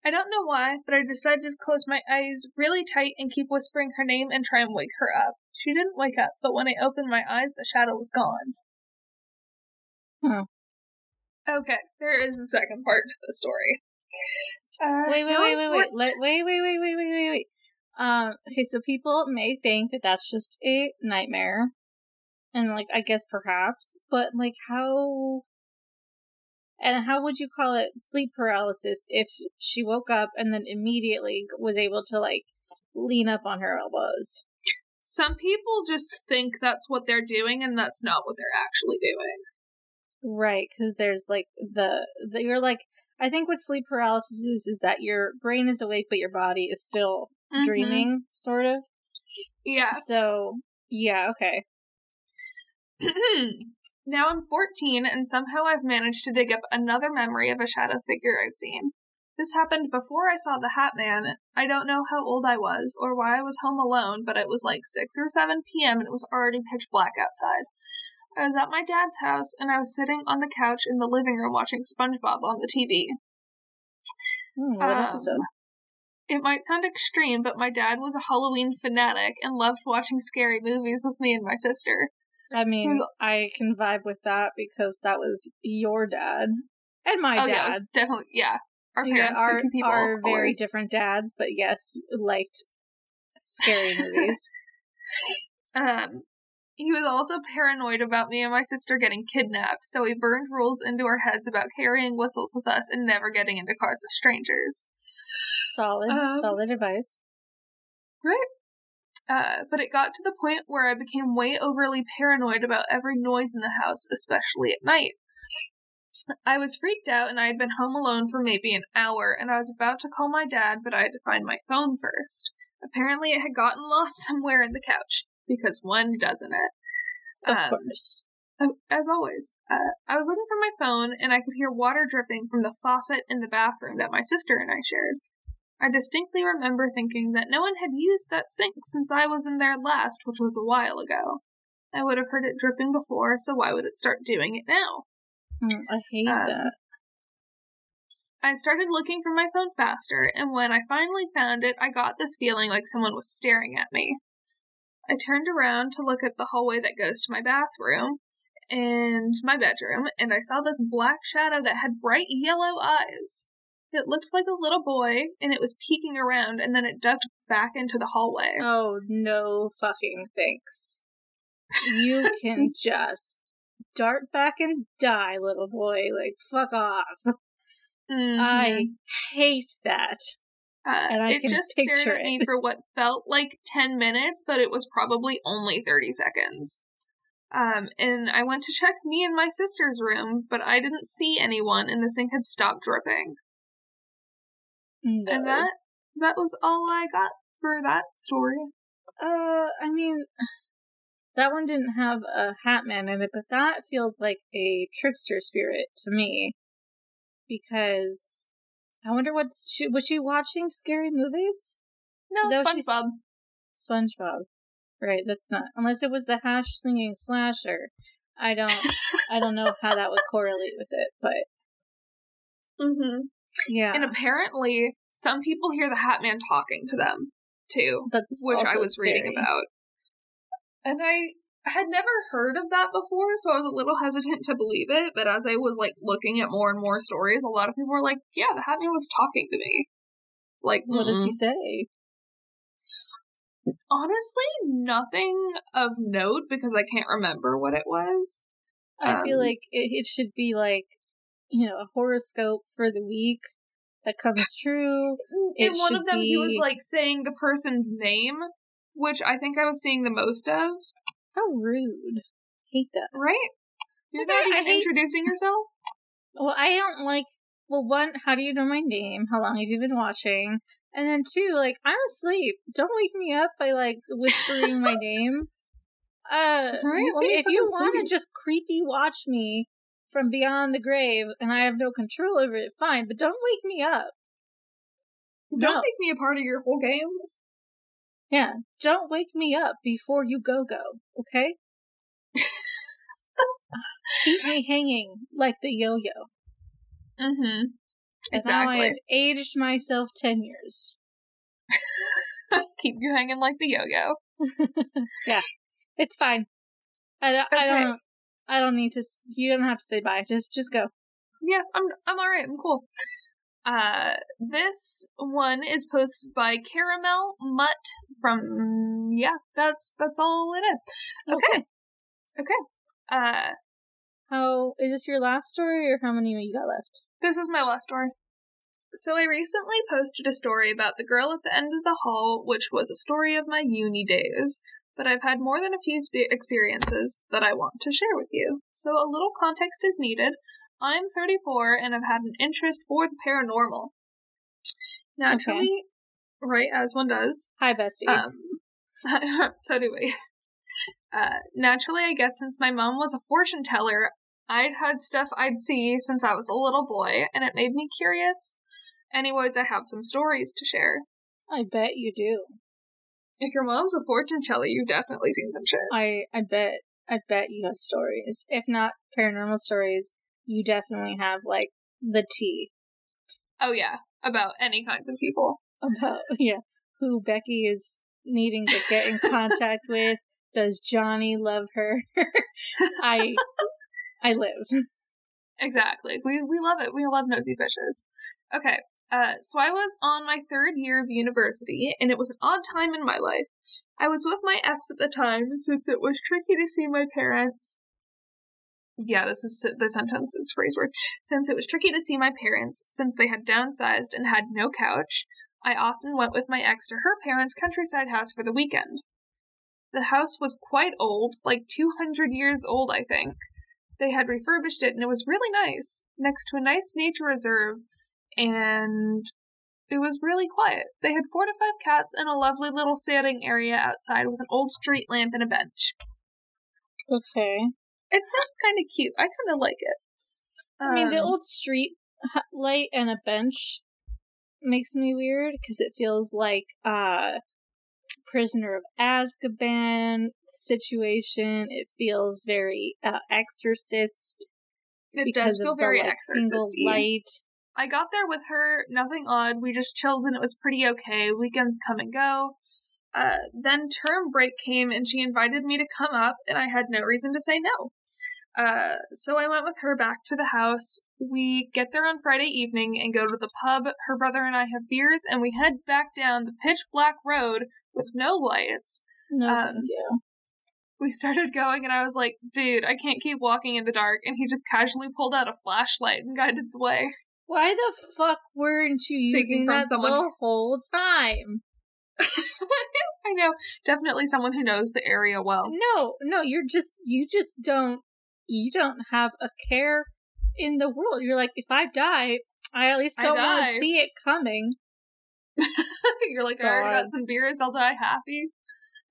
Speaker 2: I don't know why, but I decided to close my eyes really tight and keep whispering her name and try and wake her up. She didn't wake up, but when I opened my eyes, the shadow was gone.
Speaker 1: Hmm.
Speaker 2: Okay, there is a second part to the story. Uh,
Speaker 1: Wait, wait, wait, wait, wait, wait, wait, wait, wait, wait, wait, wait. Um, okay, so people may think that that's just a nightmare, and like I guess perhaps, but like how, and how would you call it sleep paralysis if she woke up and then immediately was able to like lean up on her elbows?
Speaker 2: Some people just think that's what they're doing, and that's not what they're actually doing.
Speaker 1: Right, because there's like the, the you're like I think what sleep paralysis is is that your brain is awake but your body is still
Speaker 2: Mhm.
Speaker 1: dreaming, sort of.
Speaker 2: Yeah.
Speaker 1: So yeah, okay.
Speaker 2: now I'm 14, and somehow I've managed to dig up another memory of a shadow figure I've seen. This happened before I saw the Hat Man. I don't know how old I was or why I was home alone, but it was like 6 or 7 p.m. and it was already pitch black outside. I was at my dad's house and I was sitting on the couch in the living room watching SpongeBob on the TV.
Speaker 1: Hmm, what
Speaker 2: Um,
Speaker 1: episode?
Speaker 2: It might sound extreme, but my dad was a Halloween fanatic and loved watching scary movies with me and my sister.
Speaker 1: I mean, I can vibe with that because that was your dad and my
Speaker 2: oh, yeah,
Speaker 1: dad.
Speaker 2: was definitely, yeah. Our
Speaker 1: Yeah,
Speaker 2: parents,
Speaker 1: are,
Speaker 2: people,
Speaker 1: are very
Speaker 2: always.
Speaker 1: different dads, but yes, liked scary movies.
Speaker 2: Um, he was also paranoid about me and my sister getting kidnapped, so he burned rules into our heads about carrying whistles with us and never getting into cars with strangers.
Speaker 1: Solid,
Speaker 2: Um,
Speaker 1: solid advice.
Speaker 2: Uh, but it got to the point where I became way overly paranoid about every noise in the house, especially at night. I was freaked out and I had been home alone for maybe an hour and I was about to call my dad, but I had to find my phone first. Apparently, it had gotten lost somewhere in the couch, because one doesn't it?
Speaker 1: Of
Speaker 2: Um,
Speaker 1: course.
Speaker 2: Oh, as always, uh, I was looking for my phone and I could hear water dripping from the faucet in the bathroom that my sister and I shared. I distinctly remember thinking that no one had used that sink since I was in there last, which was a while ago. I would have heard it dripping before, so why would it start doing it now?
Speaker 1: Hmm, I hate
Speaker 2: um,
Speaker 1: that.
Speaker 2: I started looking for my phone faster, and when I finally found it, I got this feeling like someone was staring at me. I turned around to look at the hallway that goes to my bathroom and my bedroom, and I saw this black shadow that had bright yellow eyes. It looked like a little boy, and it was peeking around, and then it ducked back into the hallway.
Speaker 1: Oh, no fucking thanks. You can just dart back and die, little boy. Like, fuck off.
Speaker 2: Mhm.
Speaker 1: I hate that.
Speaker 2: Uh,
Speaker 1: and I
Speaker 2: it just stared at me for what felt like 10 minutes, but it was probably only 30 seconds. Um, and I went to check me and my sister's room, but I didn't see anyone, and the sink had stopped dripping.
Speaker 1: No.
Speaker 2: And that that was all I got for that story.
Speaker 1: Uh, I mean, that one didn't have a hat man in it, but that feels like a trickster spirit to me. Because I wonder what's she was she watching scary movies?
Speaker 2: No,
Speaker 1: Is that what she's-
Speaker 2: SpongeBob.
Speaker 1: SpongeBob. Right, that's not unless it was the hash slinging slasher. I don't I don't know how that would correlate with it, but
Speaker 2: Mm-hmm.
Speaker 1: Yeah.
Speaker 2: And apparently, some people hear the Hat Man talking to them too,
Speaker 1: that's
Speaker 2: which I was reading about. And I had never heard of that before, so I was a little hesitant to believe it. But as I was like looking at more and more stories, a lot of people were like, "Yeah, the Hat Man was talking to me." Like,
Speaker 1: What does
Speaker 2: mm-mm.
Speaker 1: he say?
Speaker 2: honestly nothing of note because I can't remember what it was.
Speaker 1: I feel
Speaker 2: Um,
Speaker 1: like it, it should be like, you know, a horoscope for the week that comes true.
Speaker 2: In one of them, he was like saying the person's name, which I think I was seeing the most of.
Speaker 1: How rude. Hate that.
Speaker 2: Right? You're
Speaker 1: Okay,
Speaker 2: not even
Speaker 1: hate-
Speaker 2: introducing yourself.
Speaker 1: Well, I don't like. Well, one, how do you know my name? How long have you been watching? And then two, like I'm asleep. Don't wake me up by like whispering my name. Uh,
Speaker 2: Right,
Speaker 1: you-
Speaker 2: let me
Speaker 1: if you want to just creepy watch me from beyond the grave, and I have no control over it, fine. But don't wake me up.
Speaker 2: Don't
Speaker 1: No.
Speaker 2: make me a part of your whole game.
Speaker 1: Yeah, don't wake me up before you go go. Okay. Keep me hanging like the yo-yo.
Speaker 2: Mm-hmm.
Speaker 1: And now I have aged myself ten years.
Speaker 2: Keep you hanging like the yo-yo.
Speaker 1: Yeah, it's fine. I don't. I don't. I don't need to. You don't have to say bye. Just, just go.
Speaker 2: Yeah, I'm I'm alright, I'm cool. Uh this one is posted by Caramel Mutt from yeah, that's that's all it is. Okay. Okay. Uh
Speaker 1: How is this your last story, or how many you got left?
Speaker 2: this is my last story. So I recently posted a story about the girl at the end of the hall, which was a story of my uni days, but I've had more than a few spe- experiences that I want to share with you. So a little context is needed. I'm 34 and I've had an interest for the paranormal. Naturally, right as one does.
Speaker 1: Hi, bestie.
Speaker 2: Um, so do we. Uh, naturally, I guess since my mom was a fortune teller, I'd had stuff I'd see since I was a little boy, and it made me curious. Anyways, I have some stories to share.
Speaker 1: I bet you do.
Speaker 2: If your mom's a fortune teller, you've definitely seen some shit.
Speaker 1: I. I bet. I bet you have stories. If not paranormal stories, you definitely have like the tea
Speaker 2: Oh yeah, about any kinds of people.
Speaker 1: about yeah who Becky is needing to get in contact with. Does Johnny love her? I. I live.
Speaker 2: Exactly. We we love it. We love nosy bitches. Okay. Uh, so I was on my third year of university, and it was an odd time in my life. I was with my ex at the time, since it was tricky to see my parents. Yeah, this is the sentence is phrase word. Since it was tricky to see my parents, since they had downsized and had no couch, I often went with my ex to her parents' countryside house for the weekend. The house was quite old, like 200 years old, I think. They had refurbished it and it was really nice, next to a nice nature reserve, and it was really quiet. They had four to five cats and a lovely little sitting area outside with an old street lamp and a bench.
Speaker 1: Okay.
Speaker 2: It sounds kind of cute. I kind of like it.
Speaker 1: I mean, the
Speaker 2: Um,
Speaker 1: old street light and a bench makes me weird because it feels like uh prisoner of Azkaban situation. It feels very uh, exorcist
Speaker 2: it does feel very
Speaker 1: the like, single
Speaker 2: exorcist
Speaker 1: light.
Speaker 2: I got there with her, nothing odd. We just chilled and it was pretty okay. Weekends come and go. Uh, then term break came and she invited me to come up, and I had no reason to say no. Uh, so I went with her back to the house. We get there on Friday evening and go to the pub. Her brother and I have beers, and we head back down the pitch black road with no lights.
Speaker 1: No,
Speaker 2: Um,
Speaker 1: thank you.
Speaker 2: We started going, and I was like, dude, I can't keep walking in the dark. And he just casually pulled out a flashlight and guided the way.
Speaker 1: Why the fuck weren't you
Speaker 2: Speaking
Speaker 1: using that
Speaker 2: someone-
Speaker 1: the whole time?
Speaker 2: I know, definitely someone who knows the area well.
Speaker 1: No, no, you're just you just don't you don't have a care in the world. You're like, if I die, I at least don't want to see it coming.
Speaker 2: You're like, I already got some beers, I'll die happy,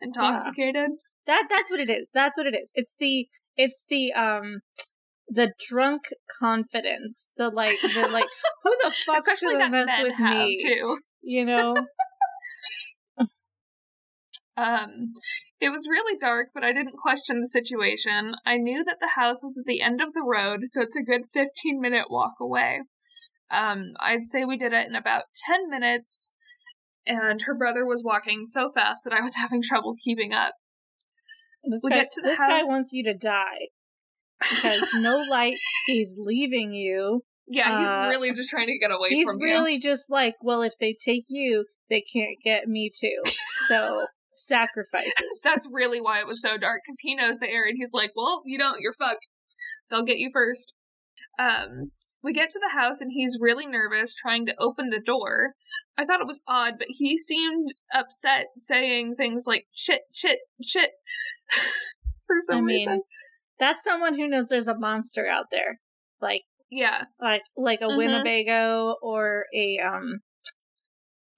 Speaker 2: intoxicated.
Speaker 1: That that's what it is. That's what it is. It's the it's the um the drunk confidence. The like the like who the fuck's
Speaker 2: Especially
Speaker 1: gonna mess with me?
Speaker 2: too.
Speaker 1: You know?
Speaker 2: Um, it was really dark, but I didn't question the situation. I knew that the house was at the end of the road, so it's a good 15 minute walk away. Um, I'd say we did it in about 10 minutes, and her brother was walking so fast that I was having trouble keeping up.
Speaker 1: This,
Speaker 2: We
Speaker 1: guy,
Speaker 2: get to the
Speaker 1: this guy wants you to die because no light. He's leaving you.
Speaker 2: Yeah, he's
Speaker 1: Uh,
Speaker 2: really just trying to get away
Speaker 1: He's
Speaker 2: you.
Speaker 1: really just like, well, if they take you, they can't get me too. So sacrifices.
Speaker 2: That's really why it was so dark because he knows the area and he's like, well, you don't, you're fucked. They'll get you first. Um, we get to the house and he's really nervous trying to open the door. I thought it was odd, but he seemed upset saying things like shit, shit, shit for some
Speaker 1: I mean,
Speaker 2: reason.
Speaker 1: That's someone who knows there's a monster out there, like
Speaker 2: Yeah.
Speaker 1: like like a
Speaker 2: Mhm.
Speaker 1: Wendigo or a um.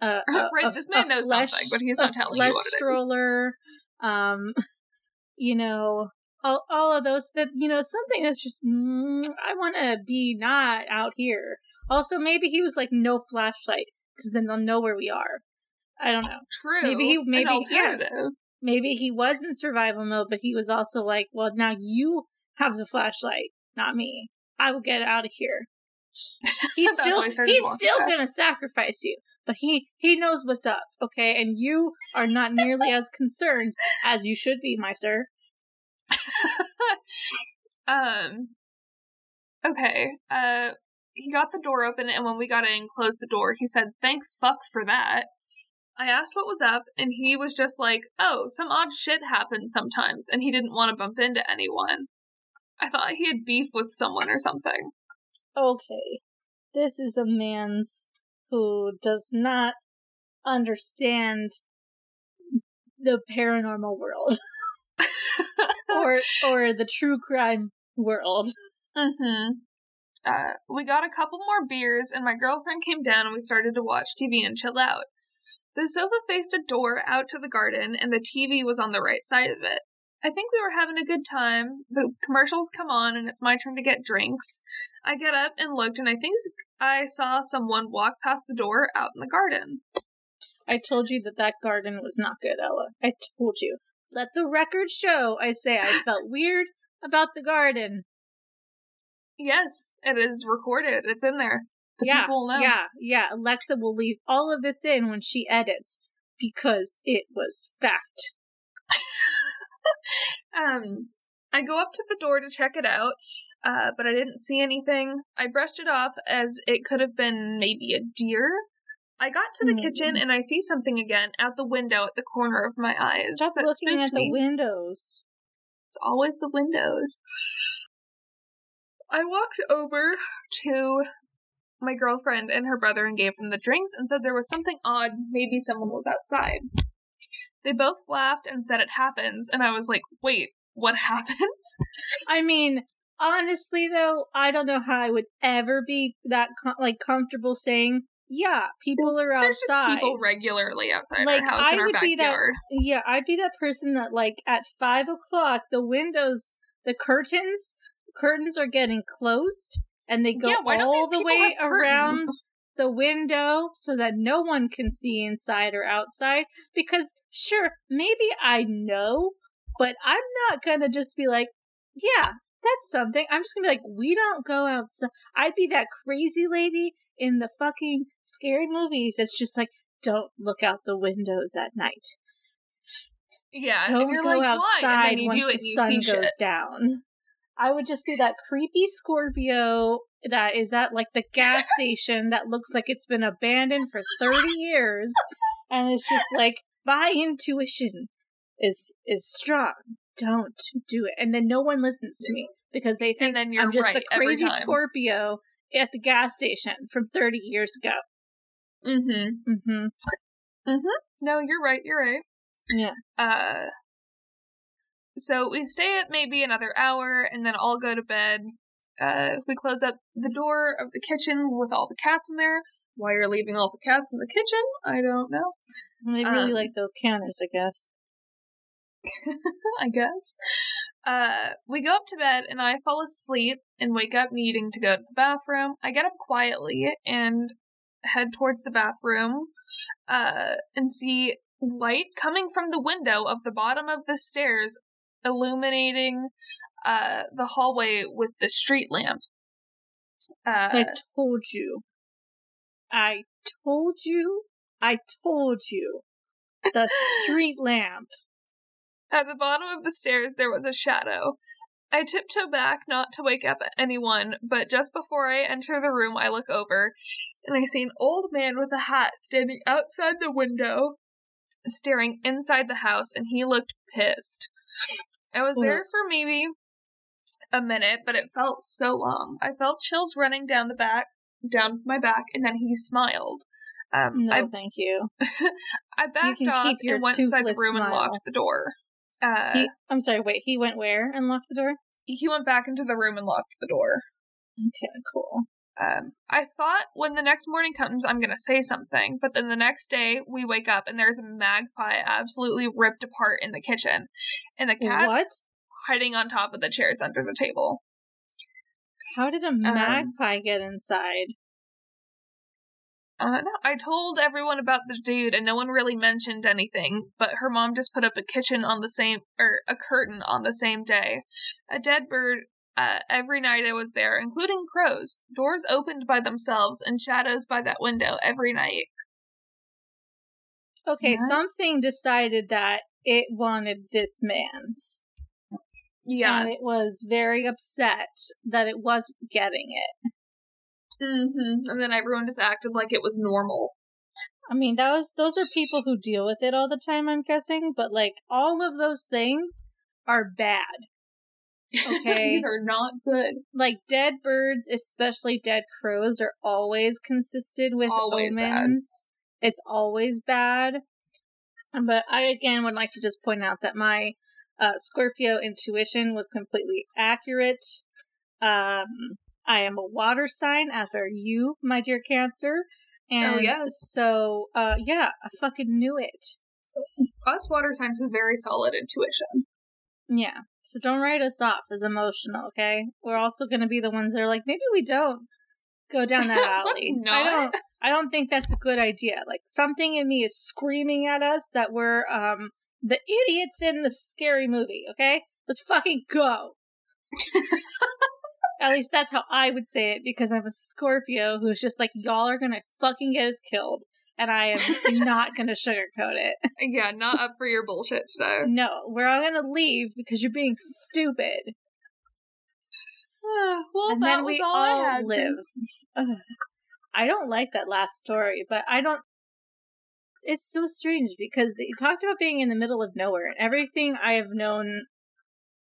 Speaker 1: A, a,
Speaker 2: Right, this man knows
Speaker 1: flesh,
Speaker 2: something, but he's not telling you
Speaker 1: flesh
Speaker 2: what it is.
Speaker 1: stroller, um, you know, all all of those that you know something that's just mm, I want to be not out here. Also, maybe he was like no flashlight because then they'll know where we are. I don't know.
Speaker 2: True.
Speaker 1: Maybe he- maybe- yeah. Maybe he was in survival mode, but he was also like, well, now you have the flashlight, not me. I will get out of here. He's still
Speaker 2: why he started
Speaker 1: he's still
Speaker 2: fast.
Speaker 1: gonna sacrifice you, but he he knows what's up, okay? And you are not nearly as concerned as you should be, my sir.
Speaker 2: um okay uh he got the door open and when we got in closed the door he said thank fuck for that i asked what was up and he was just like oh some odd shit happens sometimes and he didn't want to bump into anyone. I thought he had beef with someone or something.
Speaker 1: Okay, this is a man's who does not understand the paranormal world or or the true crime world.
Speaker 2: mm-hmm. Uh, we got a couple more beers and my girlfriend came down and we started to watch tv and chill out the sofa faced a door out to the garden and the tv was on the right side of it I think we were having a good time. The commercials come on and it's my turn to get drinks. I get up and looked and I think I saw someone walk past the door out in the garden.
Speaker 1: I told you that that garden was not good, Ella. I told you. Let the record show. I say I felt weird about the garden.
Speaker 2: Yes, it is recorded. It's in there. The
Speaker 1: yeah,
Speaker 2: people know.
Speaker 1: yeah, yeah. Alexa will leave all of this in when she edits because it was fact.
Speaker 2: Um, I go up to the door to check it out, uh, but I didn't see anything. I brushed it off as it could have been maybe a deer. I got to the
Speaker 1: Hmm.
Speaker 2: kitchen and I see something again out the window at the corner of my eyes.
Speaker 1: Stop looking at the windows.
Speaker 2: It's always the windows. I walked over to my girlfriend and her brother and gave them the drinks and said there was something odd. Maybe someone was outside. They both laughed and said it happens, and I was like, wait, what happens?
Speaker 1: I mean, honestly though, I don't know how I would ever be that com- like comfortable saying, yeah, people are
Speaker 2: There's just
Speaker 1: outside.
Speaker 2: people regularly outside
Speaker 1: Like,
Speaker 2: our house in
Speaker 1: I
Speaker 2: our
Speaker 1: would be that-
Speaker 2: backyard.
Speaker 1: Yeah, I'd be that person that like at five o'clock the windows, the curtains, curtains are getting closed, and they go
Speaker 2: yeah,
Speaker 1: all the way around
Speaker 2: curtains?
Speaker 1: the window so that no one can see inside or outside. Because sure, maybe I know, but I'm not gonna just be like, yeah, that's something. I'm just gonna be like, we don't go outside. I'd be that crazy lady in the fucking scary movies. It's just like, don't look out the windows at night.
Speaker 2: Yeah,
Speaker 1: Don't go
Speaker 2: like,
Speaker 1: outside once the sun goes
Speaker 2: shit.
Speaker 1: down. I would just be that creepy Scorpio that is at like the gas station that looks like it's been abandoned for 30 years and it's just like my intuition is is strong. Don't do it. And then no one listens to me because they think
Speaker 2: And then you're
Speaker 1: I'm just
Speaker 2: right
Speaker 1: the crazy. Scorpio at the gas station from 30 years ago.
Speaker 2: Mm-hmm.
Speaker 1: Mhm.
Speaker 2: No, you're right. You're right.
Speaker 1: Yeah.
Speaker 2: Uh, so we stay at maybe another hour and then all go to bed. Uh, we close up the door of the kitchen with all the cats in there. Why you're leaving all the cats in the kitchen, I don't know.
Speaker 1: They really
Speaker 2: Um,
Speaker 1: like those counters, I guess.
Speaker 2: I guess. Uh, we go up to bed and I fall asleep and wake up needing to go to the bathroom. I get up quietly and head towards the bathroom, uh, and see light coming from the window of the bottom of the stairs, illuminating uh, the hallway with the street lamp. Uh,
Speaker 1: I told you. I told you. I told you. The street lamp.
Speaker 2: At the bottom of the stairs, there was a shadow. I tiptoe back, not to wake up anyone, but just before I enter the room, I look over and I see an old man with a hat standing outside the window, staring inside the house, and he looked pissed. I was there for maybe a minute, but it felt so long. I felt chills running down the back, down my back, and then he smiled. Um,
Speaker 1: No,
Speaker 2: I,
Speaker 1: thank you.
Speaker 2: I backed
Speaker 1: can
Speaker 2: off and went inside the room and locked the door. Uh,
Speaker 1: He, I'm sorry, wait, he went where and locked the door?
Speaker 2: he went back into the room and locked the door.
Speaker 1: Okay, cool.
Speaker 2: Um, I thought when the next morning comes, I'm gonna say something, but then the next day we wake up and there's a magpie absolutely ripped apart in the kitchen, and the cat's
Speaker 1: What?
Speaker 2: hiding on top of the chairs under the table.
Speaker 1: How did a
Speaker 2: Um,
Speaker 1: magpie get inside?
Speaker 2: Uh, no, I told everyone about the dude, and no one really mentioned anything. But her mom just put up a kitchen on the same, or a curtain on the same day. A dead bird uh, every night I was there, including crows. Doors opened by themselves and shadows by that window every night.
Speaker 1: Okay,
Speaker 2: What?
Speaker 1: something decided that it wanted this man's.
Speaker 2: Yeah.
Speaker 1: And it was very upset that it wasn't getting it.
Speaker 2: Mm-hmm. And then everyone just acted like it was normal.
Speaker 1: I mean, that was those are people who deal with it all the time, I'm guessing, but like all of those things are bad. Okay.
Speaker 2: These are not good.
Speaker 1: Like dead birds, especially dead crows, are always consistent with
Speaker 2: Always bad.
Speaker 1: omens. It's always bad. But I again would like to just point out that my uh, Scorpio intuition was completely accurate. Um, I am a water sign, as are you, my dear Cancer. And
Speaker 2: Oh, yes.
Speaker 1: so, uh, yeah, I fucking knew it.
Speaker 2: Us water signs have very solid intuition.
Speaker 1: Yeah. So don't write us off as emotional, okay? We're also going to be the ones that are like, maybe we don't go down that alley. I don't. I don't think that's a good idea. Like something in me is screaming at us that we're um the idiots in the scary movie. Okay, let's fucking go. At least that's how I would say it because I'm a Scorpio who's just like y'all are gonna fucking get us killed, and I am not gonna sugarcoat it.
Speaker 2: Yeah, not up for your bullshit today.
Speaker 1: No, we're all gonna leave because you're being stupid.
Speaker 2: Ah, well,
Speaker 1: and
Speaker 2: that
Speaker 1: then
Speaker 2: was
Speaker 1: we
Speaker 2: all,
Speaker 1: all
Speaker 2: I had.
Speaker 1: live. Ugh. I don't like that last story, but I don't. It's so strange because they talked about being in the middle of nowhere, and everything I have known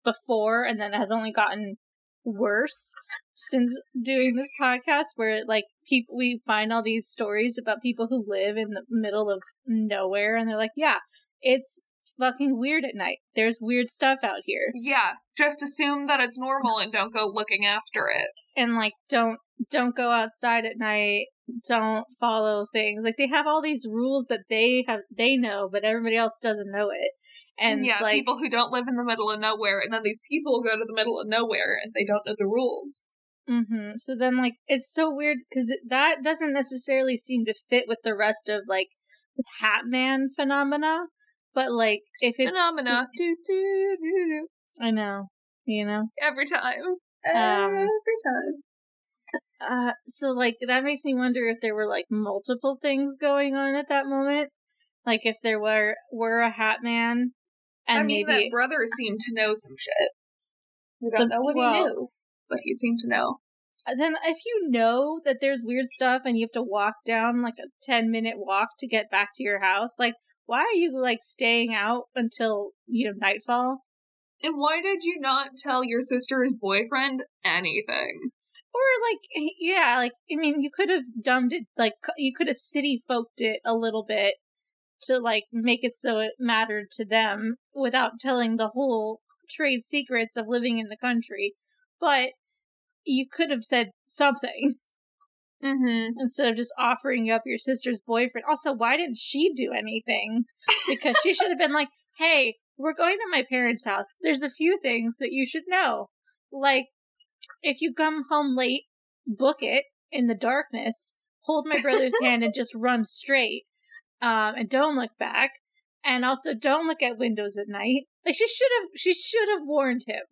Speaker 1: before, and then has only gotten worse since doing this podcast. Where like people, we find all these stories about people who live in the middle of nowhere, and they're like, "Yeah, it's fucking weird at night. There's weird stuff out here."
Speaker 2: Yeah, just assume that it's normal and don't go looking after it.
Speaker 1: and like don't don't go outside at night don't follow things like they have all these rules that they have they know but everybody else doesn't know it and
Speaker 2: yeah,
Speaker 1: like
Speaker 2: people who don't live in the middle of nowhere, and then these people go to the middle of nowhere and they don't know the rules.
Speaker 1: Hmm so then like it's so weird because that doesn't necessarily seem to fit with the rest of like hat man phenomena but like if it's
Speaker 2: Phenomena. Do, do, do.
Speaker 1: i know you know
Speaker 2: Every time.
Speaker 1: Um,
Speaker 2: Every time.
Speaker 1: uh so like that makes me wonder if there were like multiple things going on at that moment like if there were were a hat man and
Speaker 2: I mean,
Speaker 1: maybe
Speaker 2: that brother seemed to know some shit. We don't
Speaker 1: The-
Speaker 2: know what
Speaker 1: well-
Speaker 2: he knew, but he seemed to know.
Speaker 1: then if you know that there's weird stuff and you have to walk down like a 10 minute walk to get back to your house like why are you like staying out until you know nightfall
Speaker 2: And why did you not tell your sister's boyfriend anything?
Speaker 1: or like yeah like i mean you could have dumbed it like you could have city folked it a little bit to like make it so it mattered to them without telling the whole trade secrets of living in the country but you could have said something
Speaker 2: Mm-hmm.
Speaker 1: instead of just offering up your sister's boyfriend. Also, why didn't she do anything? Because she should have been like, hey, we're going to my parents' house. There's a few things that you should know. Like, if you come home late, book it in the darkness, hold my brother's hand and just run straight. Um, and don't look back. And also, don't look at windows at night. Like she should have, she should have warned him.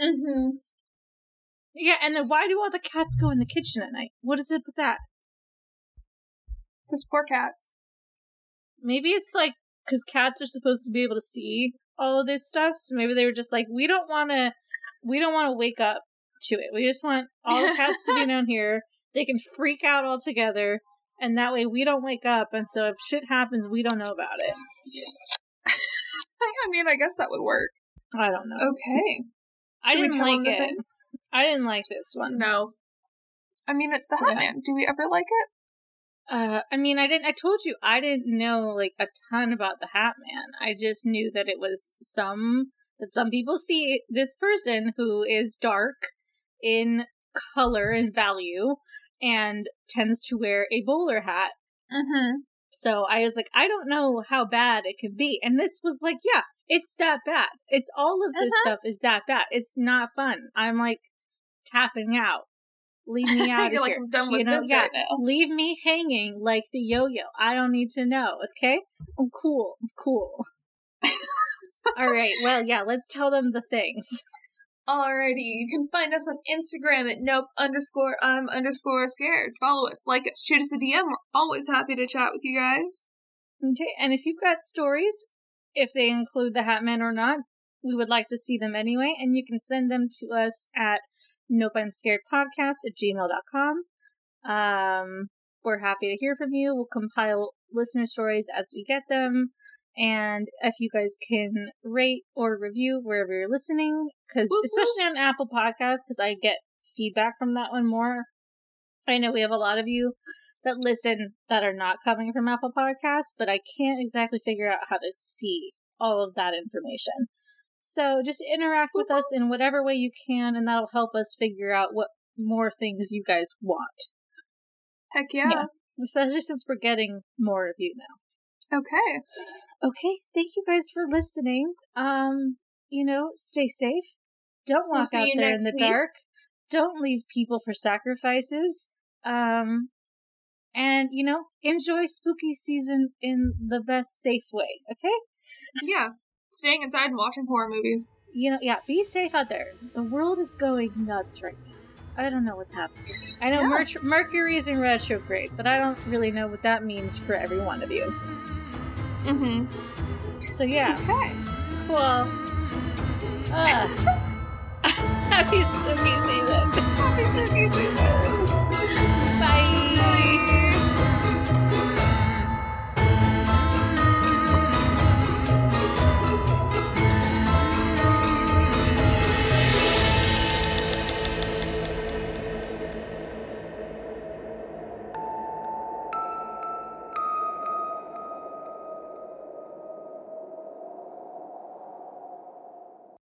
Speaker 2: Mm-hmm.
Speaker 1: Yeah, and then why do all the cats go in the kitchen at night? What is it with that?
Speaker 2: Because poor cats.
Speaker 1: Maybe it's like because cats are supposed to be able to see all of this stuff, so maybe they were just like, we don't want to, we don't want to wake up to it. We just want all the cats to be down here. They can freak out all together, and that way we don't wake up. And so if shit happens, we don't know about it.
Speaker 2: I mean, I guess that would work.
Speaker 1: I don't know.
Speaker 2: Okay.
Speaker 1: I
Speaker 2: Should we
Speaker 1: didn't like it.
Speaker 2: things?
Speaker 1: I didn't like this one.
Speaker 2: No. I mean, it's the
Speaker 1: Yeah.
Speaker 2: Hat Man. Do we ever like it?
Speaker 1: Uh, I mean, I didn't. I told you I didn't know like a ton about the Hat Man. I just knew that it was some that some people see this person who is dark in color and value and tends to wear a bowler hat.
Speaker 2: Mm-hmm.
Speaker 1: So I was like, I don't know how bad it could be, and this was like, yeah, it's that bad. It's all of this
Speaker 2: Mhm.
Speaker 1: stuff is that bad. It's not fun. I'm like tapping out. Leave me out
Speaker 2: You're
Speaker 1: of
Speaker 2: like,
Speaker 1: here
Speaker 2: I'm done with
Speaker 1: you know,
Speaker 2: this
Speaker 1: yeah,
Speaker 2: right now.
Speaker 1: leave me hanging like the yo-yo. I don't need to know, okay? I'm cool. I'm cool. All right. Well, yeah, let's tell them the things.
Speaker 2: Alrighty, you can find us on Instagram at nope underscore I'm underscore scared. Follow us, like us, shoot us a DM. We're always happy to chat with you guys.
Speaker 1: Okay, and if you've got stories, if they include the Hat Man or not, we would like to see them anyway, and you can send them to us at nope I'm scared podcast at gmail.com. Um, we're happy to hear from you. We'll compile listener stories as we get them. And if you guys can rate or review wherever you're listening, because especially on Apple Podcasts, because I get feedback from that one more. I know we have a lot of you that listen that are not coming from Apple Podcasts, but I can't exactly figure out how to see all of that information. So just interact with us in whatever way you can, and that'll help us figure out what more things you guys want.
Speaker 2: Heck yeah.
Speaker 1: Yeah. Especially since we're getting more of you now.
Speaker 2: Okay.
Speaker 1: Okay, thank you guys for listening. Um, you know, stay safe. Don't
Speaker 2: We'll
Speaker 1: walk out there in the
Speaker 2: week.
Speaker 1: dark. Don't leave people for sacrifices. Um, and you know, enjoy spooky season in the best safe way. Okay,
Speaker 2: Yeah. Staying inside and watching horror movies.
Speaker 1: you know, yeah, be safe out there. The world is going nuts right now. I don't know what's happening. I know
Speaker 2: Yeah.
Speaker 1: Mer- Mercury is in retrograde, but I don't really know what that means for every one of you.
Speaker 2: Mm-hmm.
Speaker 1: So yeah.
Speaker 2: Okay.
Speaker 1: Cool. Uh, happy spooky season.